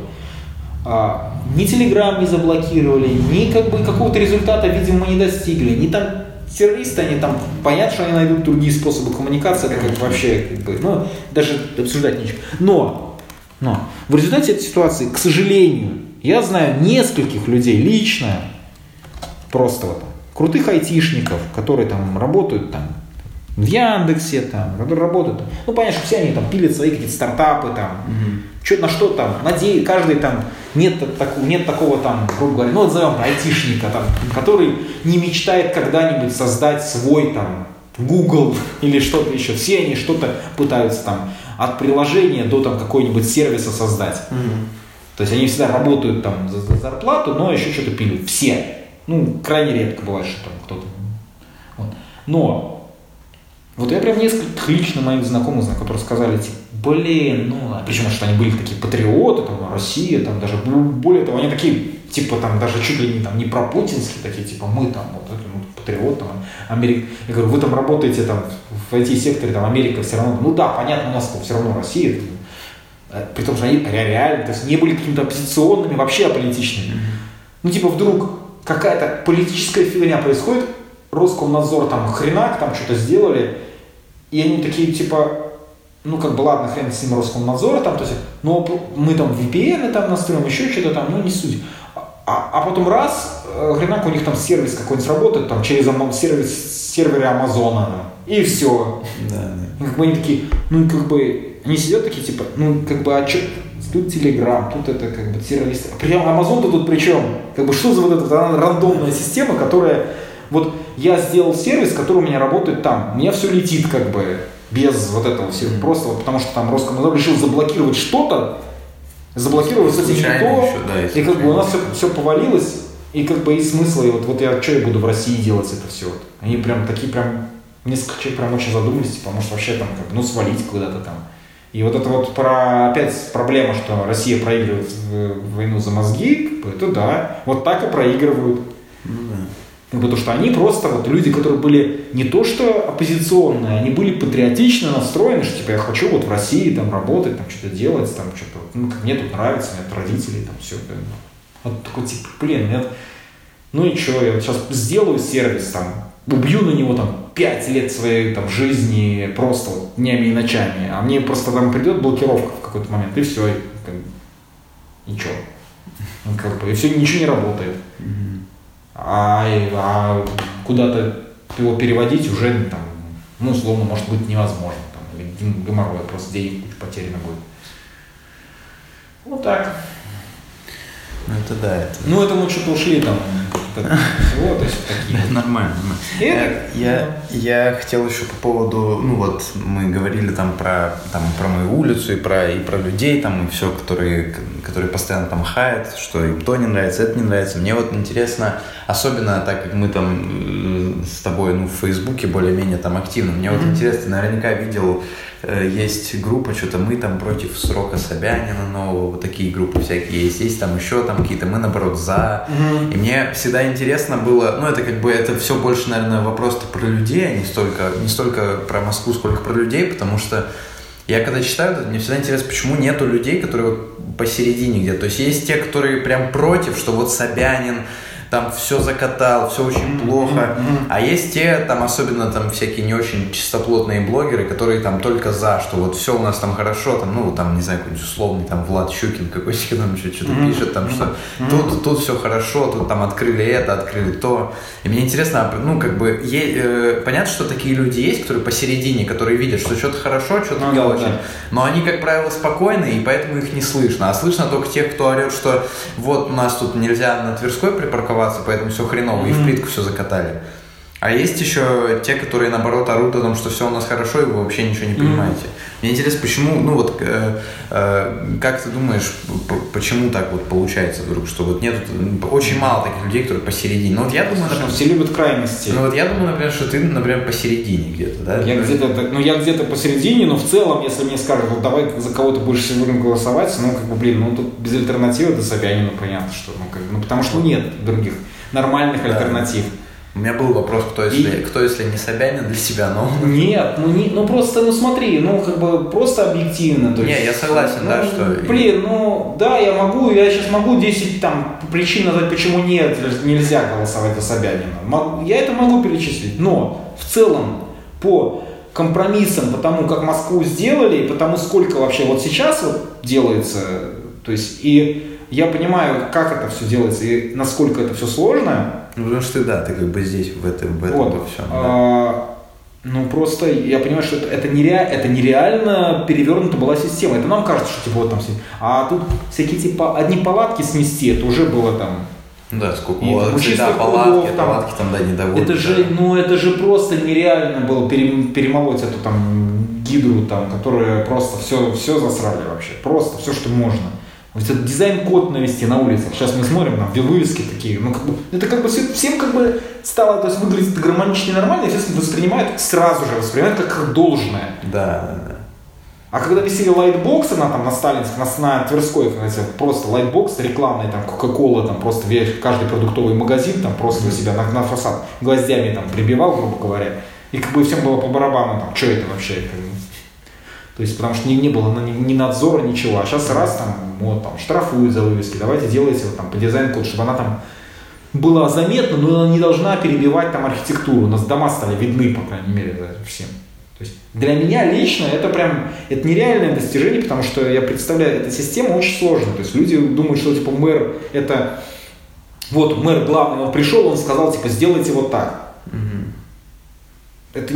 А, ни Телеграм не заблокировали, ни как бы какого-то результата, видимо, мы не достигли, ни там террористы, они там, понятно, что они найдут другие способы коммуникации, это как вообще, как бы, ну, даже обсуждать нечего. Но, но, в результате этой ситуации, к сожалению, я знаю нескольких людей лично, просто вот, крутых айтишников, которые там работают там в Яндексе, там, работают. Ну, понятно, что все они там пилят свои какие-то стартапы, там, угу. Что, на что там, надеюсь, каждый там, нет, так, нет такого там, грубо говоря, ну, назовем айтишника, там, который не мечтает когда-нибудь создать свой там Google или что-то еще. Все они что-то пытаются там от приложения до там какой-нибудь сервиса создать. Угу. То есть они всегда работают там за, за зарплату, но еще что-то пилят. Все. Ну, крайне редко бывает, что там кто-то. Вот. Но вот я прям несколько лично моих знакомых знаю, которые сказали, типа, блин, ну, а причем, что они были такие патриоты, там, Россия, там, даже, ну, более того, они такие, типа, там, даже чуть ли не, там, не про путинские, такие, типа, мы там, вот, ну, патриот, там, Америка. Я говорю, вы там работаете, там, в IT-секторе, там, Америка все равно, ну, да, понятно, у нас там все равно Россия, там, э, при том, что они реально, то есть, не были какими-то оппозиционными, вообще аполитичными. Ну, типа, вдруг какая-то политическая фигня происходит, Роскомнадзор там хренак, там что-то сделали, и они такие, типа, ну, как бы, ладно, хрен с ним Роскомнадзора, там, то есть, но мы там VPN там настроим, еще что-то там, ну, не суть. А, а потом раз, э, хренак, у них там сервис какой-нибудь работает, там, через сервис, серверы Амазона, и все. Да, да. И как бы они такие, ну, как бы, они сидят такие, типа, ну, как бы, а что, тут Телеграм, тут это как бы террористы. Прям Амазон-то тут при чем? Как бы что за вот эта рандомная система, которая вот я сделал сервис, который у меня работает там. У меня все летит как бы без вот этого всего. Mm-hmm. Просто вот потому что там Роскомнадзор решил заблокировать что-то, заблокировал, кстати, не то, да, и, и как бы у нас все, все повалилось, и как бы и смысла, и вот, вот я что я буду в России делать это все. Вот. Они прям такие прям, несколько человек прям очень задумались, типа, может вообще там как ну свалить куда-то там. И вот это вот про, опять проблема, что Россия проигрывает войну за мозги, как бы, это да, вот так и проигрывают. Ну, да. Ну, потому что они просто вот люди, которые были не то что оппозиционные, они были патриотично настроены, что типа я хочу вот в России там работать, там что-то делать, там что-то, ну, мне тут нравится, мне тут родители, там все. Вот такой типа, блин, нет, ну и что, я вот сейчас сделаю сервис, там, убью на него там пять лет своей там жизни просто вот, днями и ночами, а мне просто там придет блокировка в какой-то момент, и все, и, как, ничего. Ну, как бы, и все, ничего не работает. А, а куда-то его переводить уже там, ну, условно, может быть невозможно. Там, или геморрой, просто денег куча потеряно будет. Вот так. Ну это да, это. Ну, это мы что-то ушли там всего, то есть такие. Нормально. Я, я хотел еще по поводу, ну вот мы говорили там про, там, про мою улицу и про, и про людей там и все, которые, которые постоянно там хаят, что им то не нравится, это не нравится. Мне вот интересно, особенно так как мы там э, с тобой ну, в Фейсбуке более-менее там активно, мне вот интересно, наверняка видел, э, есть группа, что-то мы там против срока Собянина нового, вот такие группы всякие есть, есть там еще там какие-то, мы наоборот за, и мне всегда интересно было, ну это как бы это все больше, наверное, вопрос про людей, а не столько, не столько про Москву, сколько про людей, потому что я когда читаю, мне всегда интересно, почему нету людей, которые вот посередине где-то. То есть есть те, которые прям против, что вот Собянин там все закатал, все очень плохо. А есть те, там особенно там всякие не очень чистоплотные блогеры, которые там только за, что вот все у нас там хорошо, там, ну, там, не знаю, какой-нибудь условный там Влад Щукин какой-то там что- что-то пишет, там, что тут, тут все хорошо, тут там открыли это, открыли то. И мне интересно, а, ну, как бы, е- э, понятно, что такие люди есть, которые посередине, которые видят, что что-то хорошо, что-то Ну не да, очень. да. Но они, как правило, спокойны, и поэтому их не слышно. А слышно только тех, кто орет, что вот у нас тут нельзя на Тверской припарковаться, поэтому все хреново, и в плитку все закатали. А есть еще те, которые наоборот орут о том, что все у нас хорошо, и вы вообще ничего не понимаете. Мне интересно, почему, ну вот, э, э, как ты думаешь, почему так вот получается вдруг, что вот нет, очень мало таких людей, которые посередине. Ну вот я думаю, Слушай, например, все любят крайности. ну вот я думаю, например, что ты, например, посередине где-то, да? Я где-то, ну я где-то посередине, но в целом, если мне скажут, вот давай за кого ты будешь сегодня голосовать, ну как бы, блин, ну тут без альтернативы до Собянина понятно, что, ну как бы, ну потому что нет других нормальных Да. альтернатив. У меня был вопрос, кто если, И- кто если не Собянин для себя, но Нет, ну, не, ну просто, ну смотри, ну как бы просто объективно. То Не, есть, я согласен, ну, да, что- Блин, ну да, я могу, я сейчас могу 10 там причин назвать, почему нет, нельзя голосовать за Собянина. Я это могу перечислить, но в целом по компромиссам, по тому, как Москву сделали, и по тому, сколько вообще вот сейчас вот делается, то есть и я понимаю, как это все делается и насколько это все сложно, Ну, потому что да, ты как бы здесь, в этом, в этом вот. во всем. да. А, ну, просто я понимаю, что это, это, нереа- это нереально перевернута была система. Это нам кажется, что типа вот там все. А тут всякие типа одни палатки снести, это уже было там. Ну да, сколько и чисто да, кругов палатки, там. палатки там, да, недовольны. это же, ну, это же просто нереально было перем- перемолоть эту там гидру, там, которая просто все, все засрали вообще. Просто все, что можно. Вот этот дизайн-код навести на улицах. Сейчас мы смотрим, там вывески такие. Ну, как бы, это как бы все- всем как бы стало, то есть выглядит гармонично и нормально, и все воспринимают, сразу же воспринимают как, как должное. Да, да, да. А когда висели лайтбоксы на, там, на Сталинск, на, на Тверской, знаете, просто лайтбокс рекламный, там, Кока-Кола, там, просто весь, каждый продуктовый магазин, там, просто у себя на, на фасад гвоздями, там, прибивал, грубо говоря. И как бы всем было по барабану, там, что это вообще, как бы. То есть, потому что не, не было ни, ни надзора, ничего. А сейчас раз там, вот, там, штрафуют за вывески, давайте делайте вот, там, по дизайн-коду, чтобы она там была заметна, но она не должна перебивать там архитектуру. У нас дома стали видны, по крайней мере, да, всем. То есть для меня лично это прям это нереальное достижение, потому что я представляю, эта система очень сложная. То есть люди думают, что типа мэр это вот мэр главный, он пришел, он сказал типа сделайте вот так. Это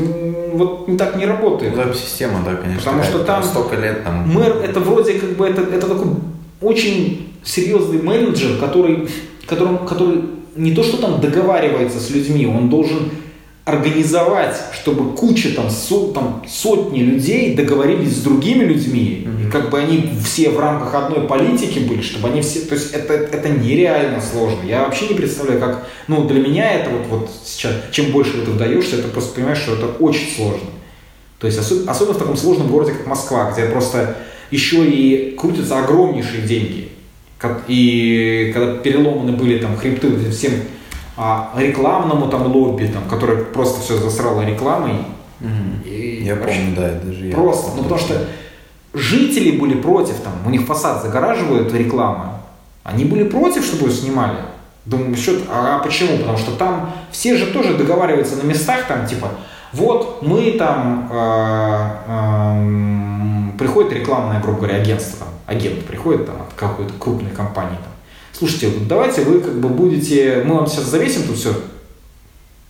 вот так не работает. Ну, система, да, конечно. Потому что там столько лет там. Мэр это вроде как бы это, это такой очень серьезный менеджер, который, которым, который не то что там договаривается с людьми, он должен организовать, чтобы куча там, со- там сотни людей договорились с другими людьми, и как бы они все в рамках одной политики были, чтобы они все, то есть это, это нереально сложно. Я вообще не представляю, как, ну для меня это вот, вот сейчас, чем больше ты вдаешься, это просто понимаешь, что это очень сложно. То есть осо- особенно в таком сложном городе, как Москва, где просто еще и крутятся огромнейшие деньги. И когда переломаны были там хребты всем а, рекламному там лобби, там, которое просто все засрало рекламой, И Я вообще помню, да, даже я. Просто, ну потому что жители были против, там, у них фасад загораживают реклама, они были против, чтобы ее снимали. Думаю, счет, а почему? Потому что там все же тоже договариваются на местах, там, типа, вот мы там, э, эм, приходит рекламное, грубо говоря, агентство, там, агент приходит там от какой-то крупной компании, там, слушайте, вот давайте вы как бы будете, мы вам сейчас завесим тут все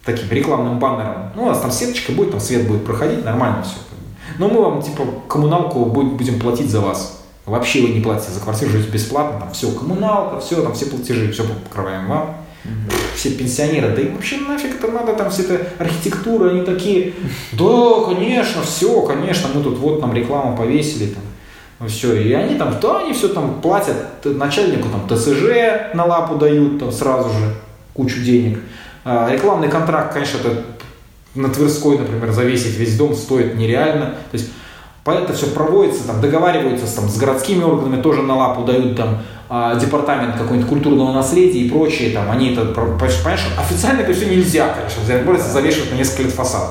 таким рекламным баннером, ну, у вас там сеточка будет, там свет будет проходить, нормально все. Но мы вам, типа, коммуналку будем платить за вас. Вообще вы не платите за квартиру, живете бесплатно, там все, коммуналка, все, там все платежи, все покрываем вам. Все пенсионеры, да и вообще нафиг это надо, там вся эта архитектура, они такие, да, конечно, все, конечно, мы тут вот нам рекламу повесили, там, все, и они там, да, они все там платят начальнику там ТСЖ на лапу дают там сразу же кучу денег. А, рекламный контракт, конечно, это на Тверской, например, завесить весь дом стоит нереально. То есть это все проводится, там, договариваются там, с городскими органами, тоже на лапу дают там а, департамент какой-нибудь культурного наследия и прочее, там, они это, понимаешь, официально это все нельзя, конечно, просто завешивать на несколько лет фасад.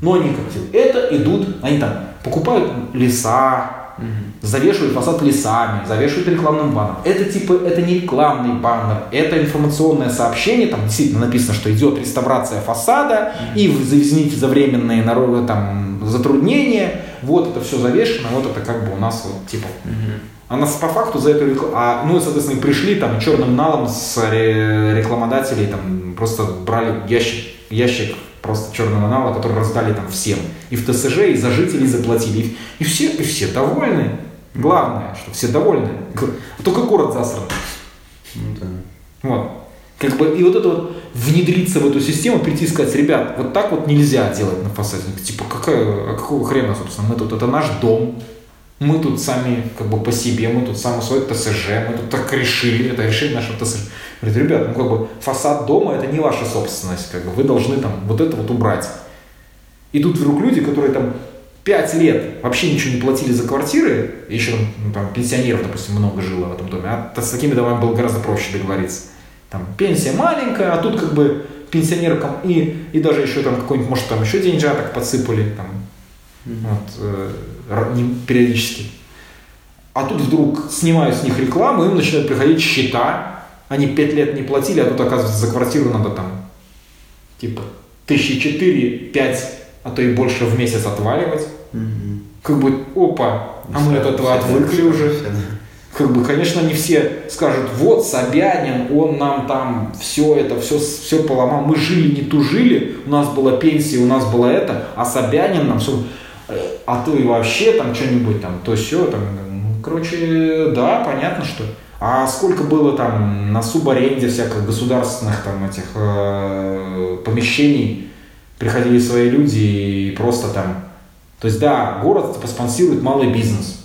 Но они как это идут, они там покупают леса, угу. завешивают фасад лесами, завешивают рекламным баннером. Это типа, это не рекламный баннер, это информационное сообщение, там действительно написано, что идет реставрация фасада, угу. и извините за временные народы, там, затруднения, вот это все завешено, вот это как бы у нас вот типа. Угу. А нас по факту за эту рекламу, а, ну, соответственно, пришли там черным налом с рекламодателей, там просто брали ящик, ящик просто черного нала, который раздали там всем. И в ТСЖ, и за жителей заплатили. И, все, и все довольны. Главное, что все довольны. Только город засран. Ну, да. Вот. Как бы, и вот это вот внедриться в эту систему, прийти и сказать, ребят, вот так вот нельзя делать на фасаде. Типа, какая, а какого хрена, собственно, мы тут, это наш дом, мы тут сами как бы по себе, мы тут сами свой ТСЖ, мы тут так решили, это решение нашего ТСЖ. Говорит, ребят, ну как бы фасад дома это не ваша собственность, как бы вы должны там вот это вот убрать. И тут вдруг люди, которые там пять лет вообще ничего не платили за квартиры, еще там, ну, там пенсионеров, допустим, много жило в этом доме, а с такими домами было гораздо проще договориться. Там пенсия маленькая, а тут как бы пенсионеркам и, и даже еще там какой-нибудь, может, там еще деньжаток подсыпали, там, mm-hmm. вот, э, периодически. А тут вдруг снимают с них рекламу, им начинают приходить счета, они пять лет не платили, а тут, оказывается, за квартиру надо там, типа, тысячи четыре, пять, а то и больше в месяц отваливать. Mm-hmm. Как бы, опа, а мы от этого отвыкли уже как бы, конечно, не все скажут, вот Собянин, он нам там все это, все, все поломал, мы жили, не тужили, у нас была пенсия, у нас было это, а Собянин нам все, а то и вообще там что-нибудь там, то все, там, ну, короче, да, понятно, что. А сколько было там на субаренде всяких государственных там этих э, помещений, приходили свои люди и просто там, то есть да, город типа спонсирует малый бизнес,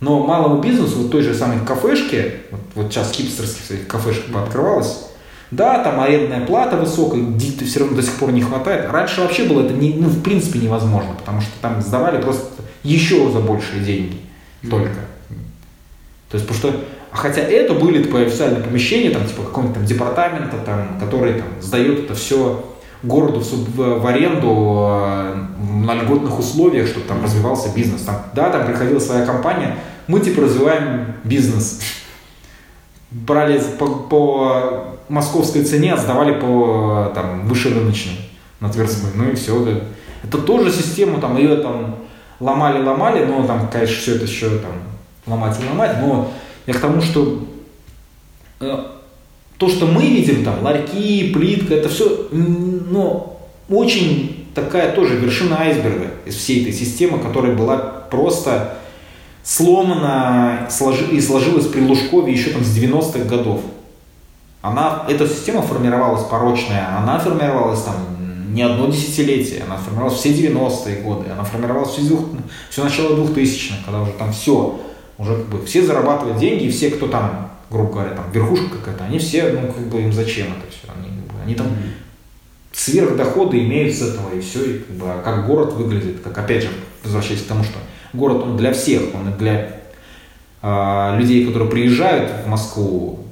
но малому бизнесу, вот той же самой кафешке, вот, вот сейчас хипстерских своих кафешек пооткрывалось, да, там арендная плата высокая, все равно до сих пор не хватает. Раньше вообще было это не, ну, в принципе невозможно, потому что там сдавали просто еще за большие деньги только. То есть, потому что, хотя это были типа, официальные помещения, там, типа какого-нибудь там департамента, там, который там сдает это все городу в, в аренду э, на льготных условиях, чтобы там развивался бизнес. Там, да, там приходила своя компания, мы типа развиваем бизнес. Брали по, по московской цене, сдавали по там, выше рыночной на Тверской. Ну и все. Да. Это тоже систему, там ее там ломали-ломали, но там, конечно, все это еще там ломать и ломать, но я к тому, что э, то, что мы видим, там, ларьки, плитка, это все, ну, очень такая тоже вершина айсберга из всей этой системы, которая была просто сломана и сложилась при Лужкове еще там с 90-х годов. Она, эта система формировалась порочная, она формировалась там не одно десятилетие, она формировалась все 90-е годы, она формировалась все, все начало 2000-х, когда уже там все, уже как бы все зарабатывают деньги, и все, кто там грубо говоря, там верхушка какая-то, они все, ну, как бы им зачем это все? Они, они там сверхдоходы имеют с этого, и все, и как, бы, а как город выглядит, как опять же, возвращаясь к тому, что город он для всех, он и для э, людей, которые приезжают в Москву,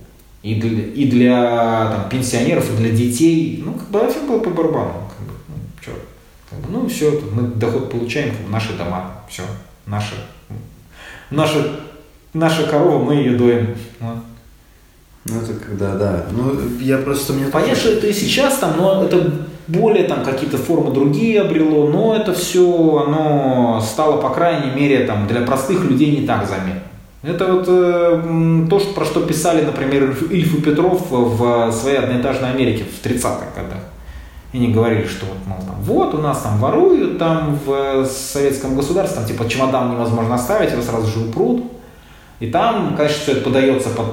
и для, и для там, пенсионеров, и для детей, ну, как бы нафиг было по барабану, как бы, ну, что, Как бы, ну, все, мы доход получаем, как бы, наши дома, все, наши, наша, наша корова, мы ее доим. Вот. Ну, это когда, да. Ну, я просто... Мне Понятно, что это и сейчас там, но это более там какие-то формы другие обрело, но это все, оно стало, по крайней мере, там, для простых людей не так заметно. Это вот э, то, что, про что писали, например, Ильф и Петров в своей одноэтажной Америке в 30-х годах. И они говорили, что вот, мол, там, вот у нас там воруют там в советском государстве, там типа чемодан невозможно оставить, его сразу же упрут. И там, конечно, все это подается под,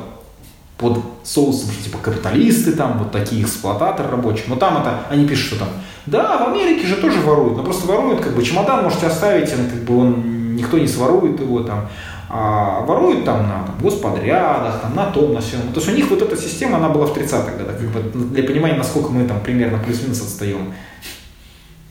под соусом, что типа капиталисты там, вот такие эксплуататоры рабочих. Но там это, они пишут, что там, да, в Америке же тоже воруют, но просто воруют, как бы чемодан можете оставить, он, как бы он, никто не сворует его там а воруют там на там, господрядах, там, на том, на всем. То есть у них вот эта система, она была в 30-х годах, как бы для понимания, насколько мы там примерно плюс-минус отстаем.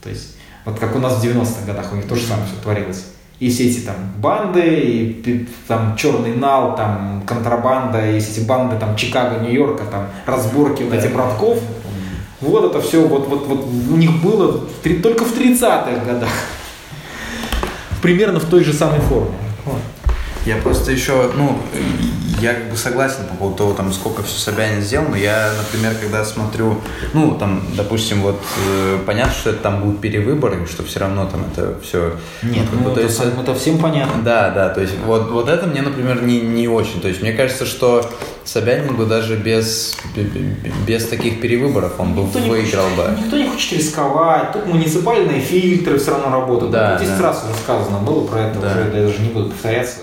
То есть, вот как у нас в 90-х годах, у них то же самое все творилось. И все эти там банды, и там черный нал, там контрабанда, и все эти банды там Чикаго, Нью-Йорка, там разборки вот этих братков. Вот это все, вот, вот, вот у них было в, только в 30-х годах. Примерно в той же самой форме. Вот. Я просто еще, ну, я как бы согласен по поводу того, там, сколько все Собянин сделал, но я, например, когда смотрю, ну, там, допустим, вот, э, понятно, что это там будут перевыборы, что все равно там это все... Нет, ну, ну, то это, есть, это всем понятно. Да, да, то есть вот, вот это мне, например, не, не очень. То есть мне кажется, что Собянин бы даже без, без таких перевыборов он бы никто выиграл хочет, бы. Никто не хочет рисковать, тут муниципальные фильтры все равно работают. Да, Здесь да. раз уже сказано было про это, да. уже я даже не буду повторяться.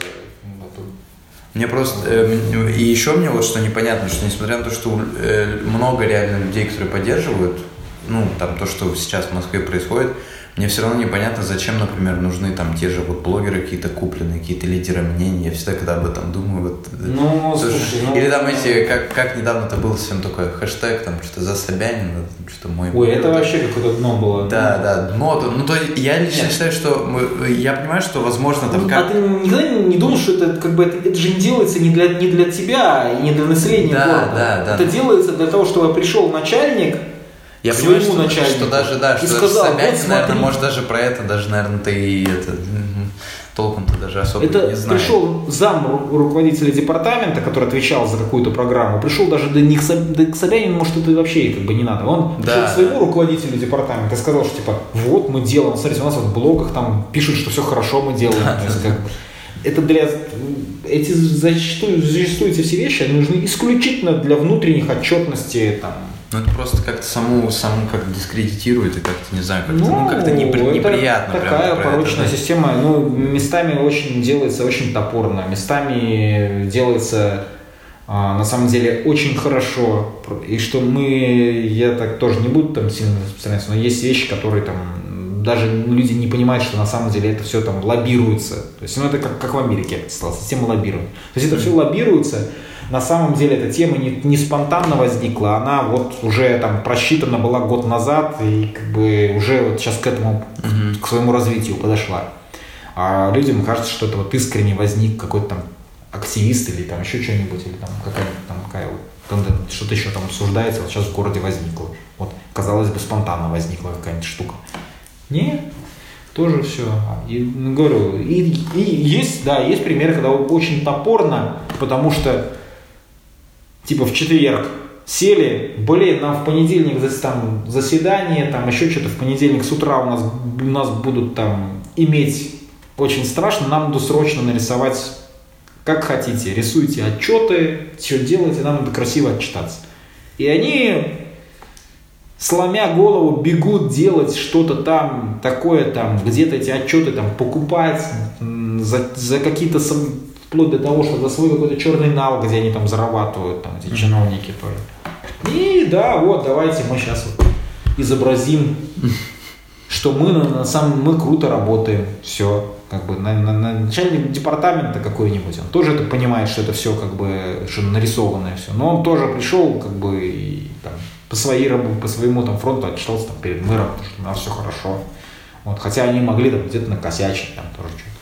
Мне просто... Э, и еще мне вот что непонятно, что несмотря на то, что э, много реально людей, которые поддерживают, ну, там, то, что сейчас в Москве происходит, мне все равно непонятно, зачем, например, нужны там те же вот блогеры какие-то купленные, какие-то лидеры мнений. Я всегда, когда об этом думаю, вот... Ну, слушай, ну... Или там эти, как, как недавно это был совсем такой хэштег, там, что-то за Собянина, что мой... Ой, это вообще какое-то дно было. Да, да, дно. Ну, то я лично Нет. считаю, что... Мы, я понимаю, что, возможно, там... Ну, как... А ты никогда не думал, что это как бы это, это же не делается не для, не для тебя и не для населения да, города. Да, да. Это делается для того, чтобы пришел начальник, я к понимаю, что, начальнику. что даже, да, что сказал, Собянин, вот наверное, может даже про это, даже, наверное, ты и это, толком-то даже особо это не знаешь. пришел зам руководителя департамента, который отвечал за какую-то программу, пришел даже до них, до к Собянину, может, это вообще как бы не надо. Он да. пришел к своему руководителю департамента и сказал, что типа, вот мы делаем, смотрите, у нас вот в блогах там пишут, что все хорошо мы делаем. Да, есть, как это для эти зачастую, зачастую эти все вещи они нужны исключительно для внутренних отчетностей там ну, это просто как-то саму, саму как дискредитирует и как-то, не знаю, как-то, ну, ну, как-то непри, это неприятно. такая порочная это, да? система, ну, местами очень делается очень топорно, местами делается а, на самом деле очень хорошо. И что мы, я так тоже не буду там сильно распространяться, но есть вещи, которые там даже люди не понимают, что на самом деле это все там лоббируется. То есть, ну, это как, как в Америке, система лоббирования. То есть, это все лоббируется, на самом деле эта тема не, не спонтанно возникла, она вот уже там просчитана была год назад и как бы уже вот сейчас к этому, mm-hmm. к своему развитию подошла. А людям кажется, что это вот искренне возник какой-то там активист или там еще что-нибудь, или там какая-нибудь там какая вот что-то еще там обсуждается, вот сейчас в городе возникло. Вот, казалось бы, спонтанно возникла какая-нибудь штука. Нет, тоже все. И ну, говорю, и, и есть, да, есть примеры, когда очень топорно, потому что типа в четверг сели, блин, нам в понедельник там заседание, там еще что-то, в понедельник с утра у нас, у нас будут там иметь очень страшно, нам надо срочно нарисовать как хотите, рисуйте отчеты, все делайте, нам надо красиво отчитаться. И они, сломя голову, бегут делать что-то там, такое там, где-то эти отчеты там покупать за, за какие-то вплоть до того, что за свой какой-то черный нал, где они там зарабатывают, там эти чиновники тоже. И да, вот, давайте мы сейчас вот изобразим, что мы на, самом мы круто работаем, все, как бы на, на, на начальник департамента какой-нибудь, он тоже это понимает, что это все как бы что нарисованное все, но он тоже пришел как бы и, там, по своей по своему там фронту отчитался там, перед мэром, что у нас все хорошо, вот, хотя они могли там где-то накосячить там тоже что-то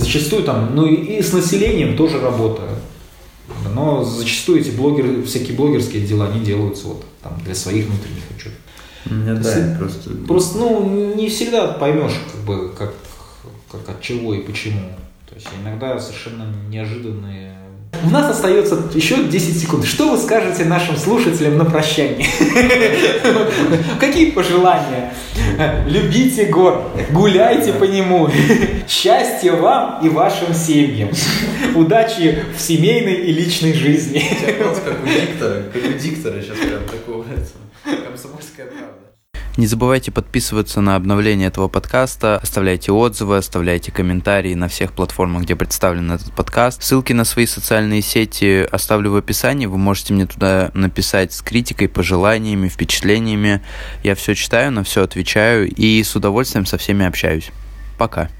зачастую там, ну и с населением тоже работают. Но зачастую эти блогеры, всякие блогерские дела, они делаются вот там для своих внутренних отчетов. Да, просто... Просто, ну, не всегда поймешь, как бы, как, как от чего и почему. То есть иногда совершенно неожиданные у нас остается еще 10 секунд. Что вы скажете нашим слушателям на прощание? Какие пожелания? Любите город, гуляйте по нему. Счастья вам и вашим семьям. Удачи в семейной и личной жизни. Как у диктора, как у диктора сейчас прям такого. Комсомольская правда. Не забывайте подписываться на обновление этого подкаста, оставляйте отзывы, оставляйте комментарии на всех платформах, где представлен этот подкаст. Ссылки на свои социальные сети оставлю в описании, вы можете мне туда написать с критикой, пожеланиями, впечатлениями. Я все читаю, на все отвечаю и с удовольствием со всеми общаюсь. Пока.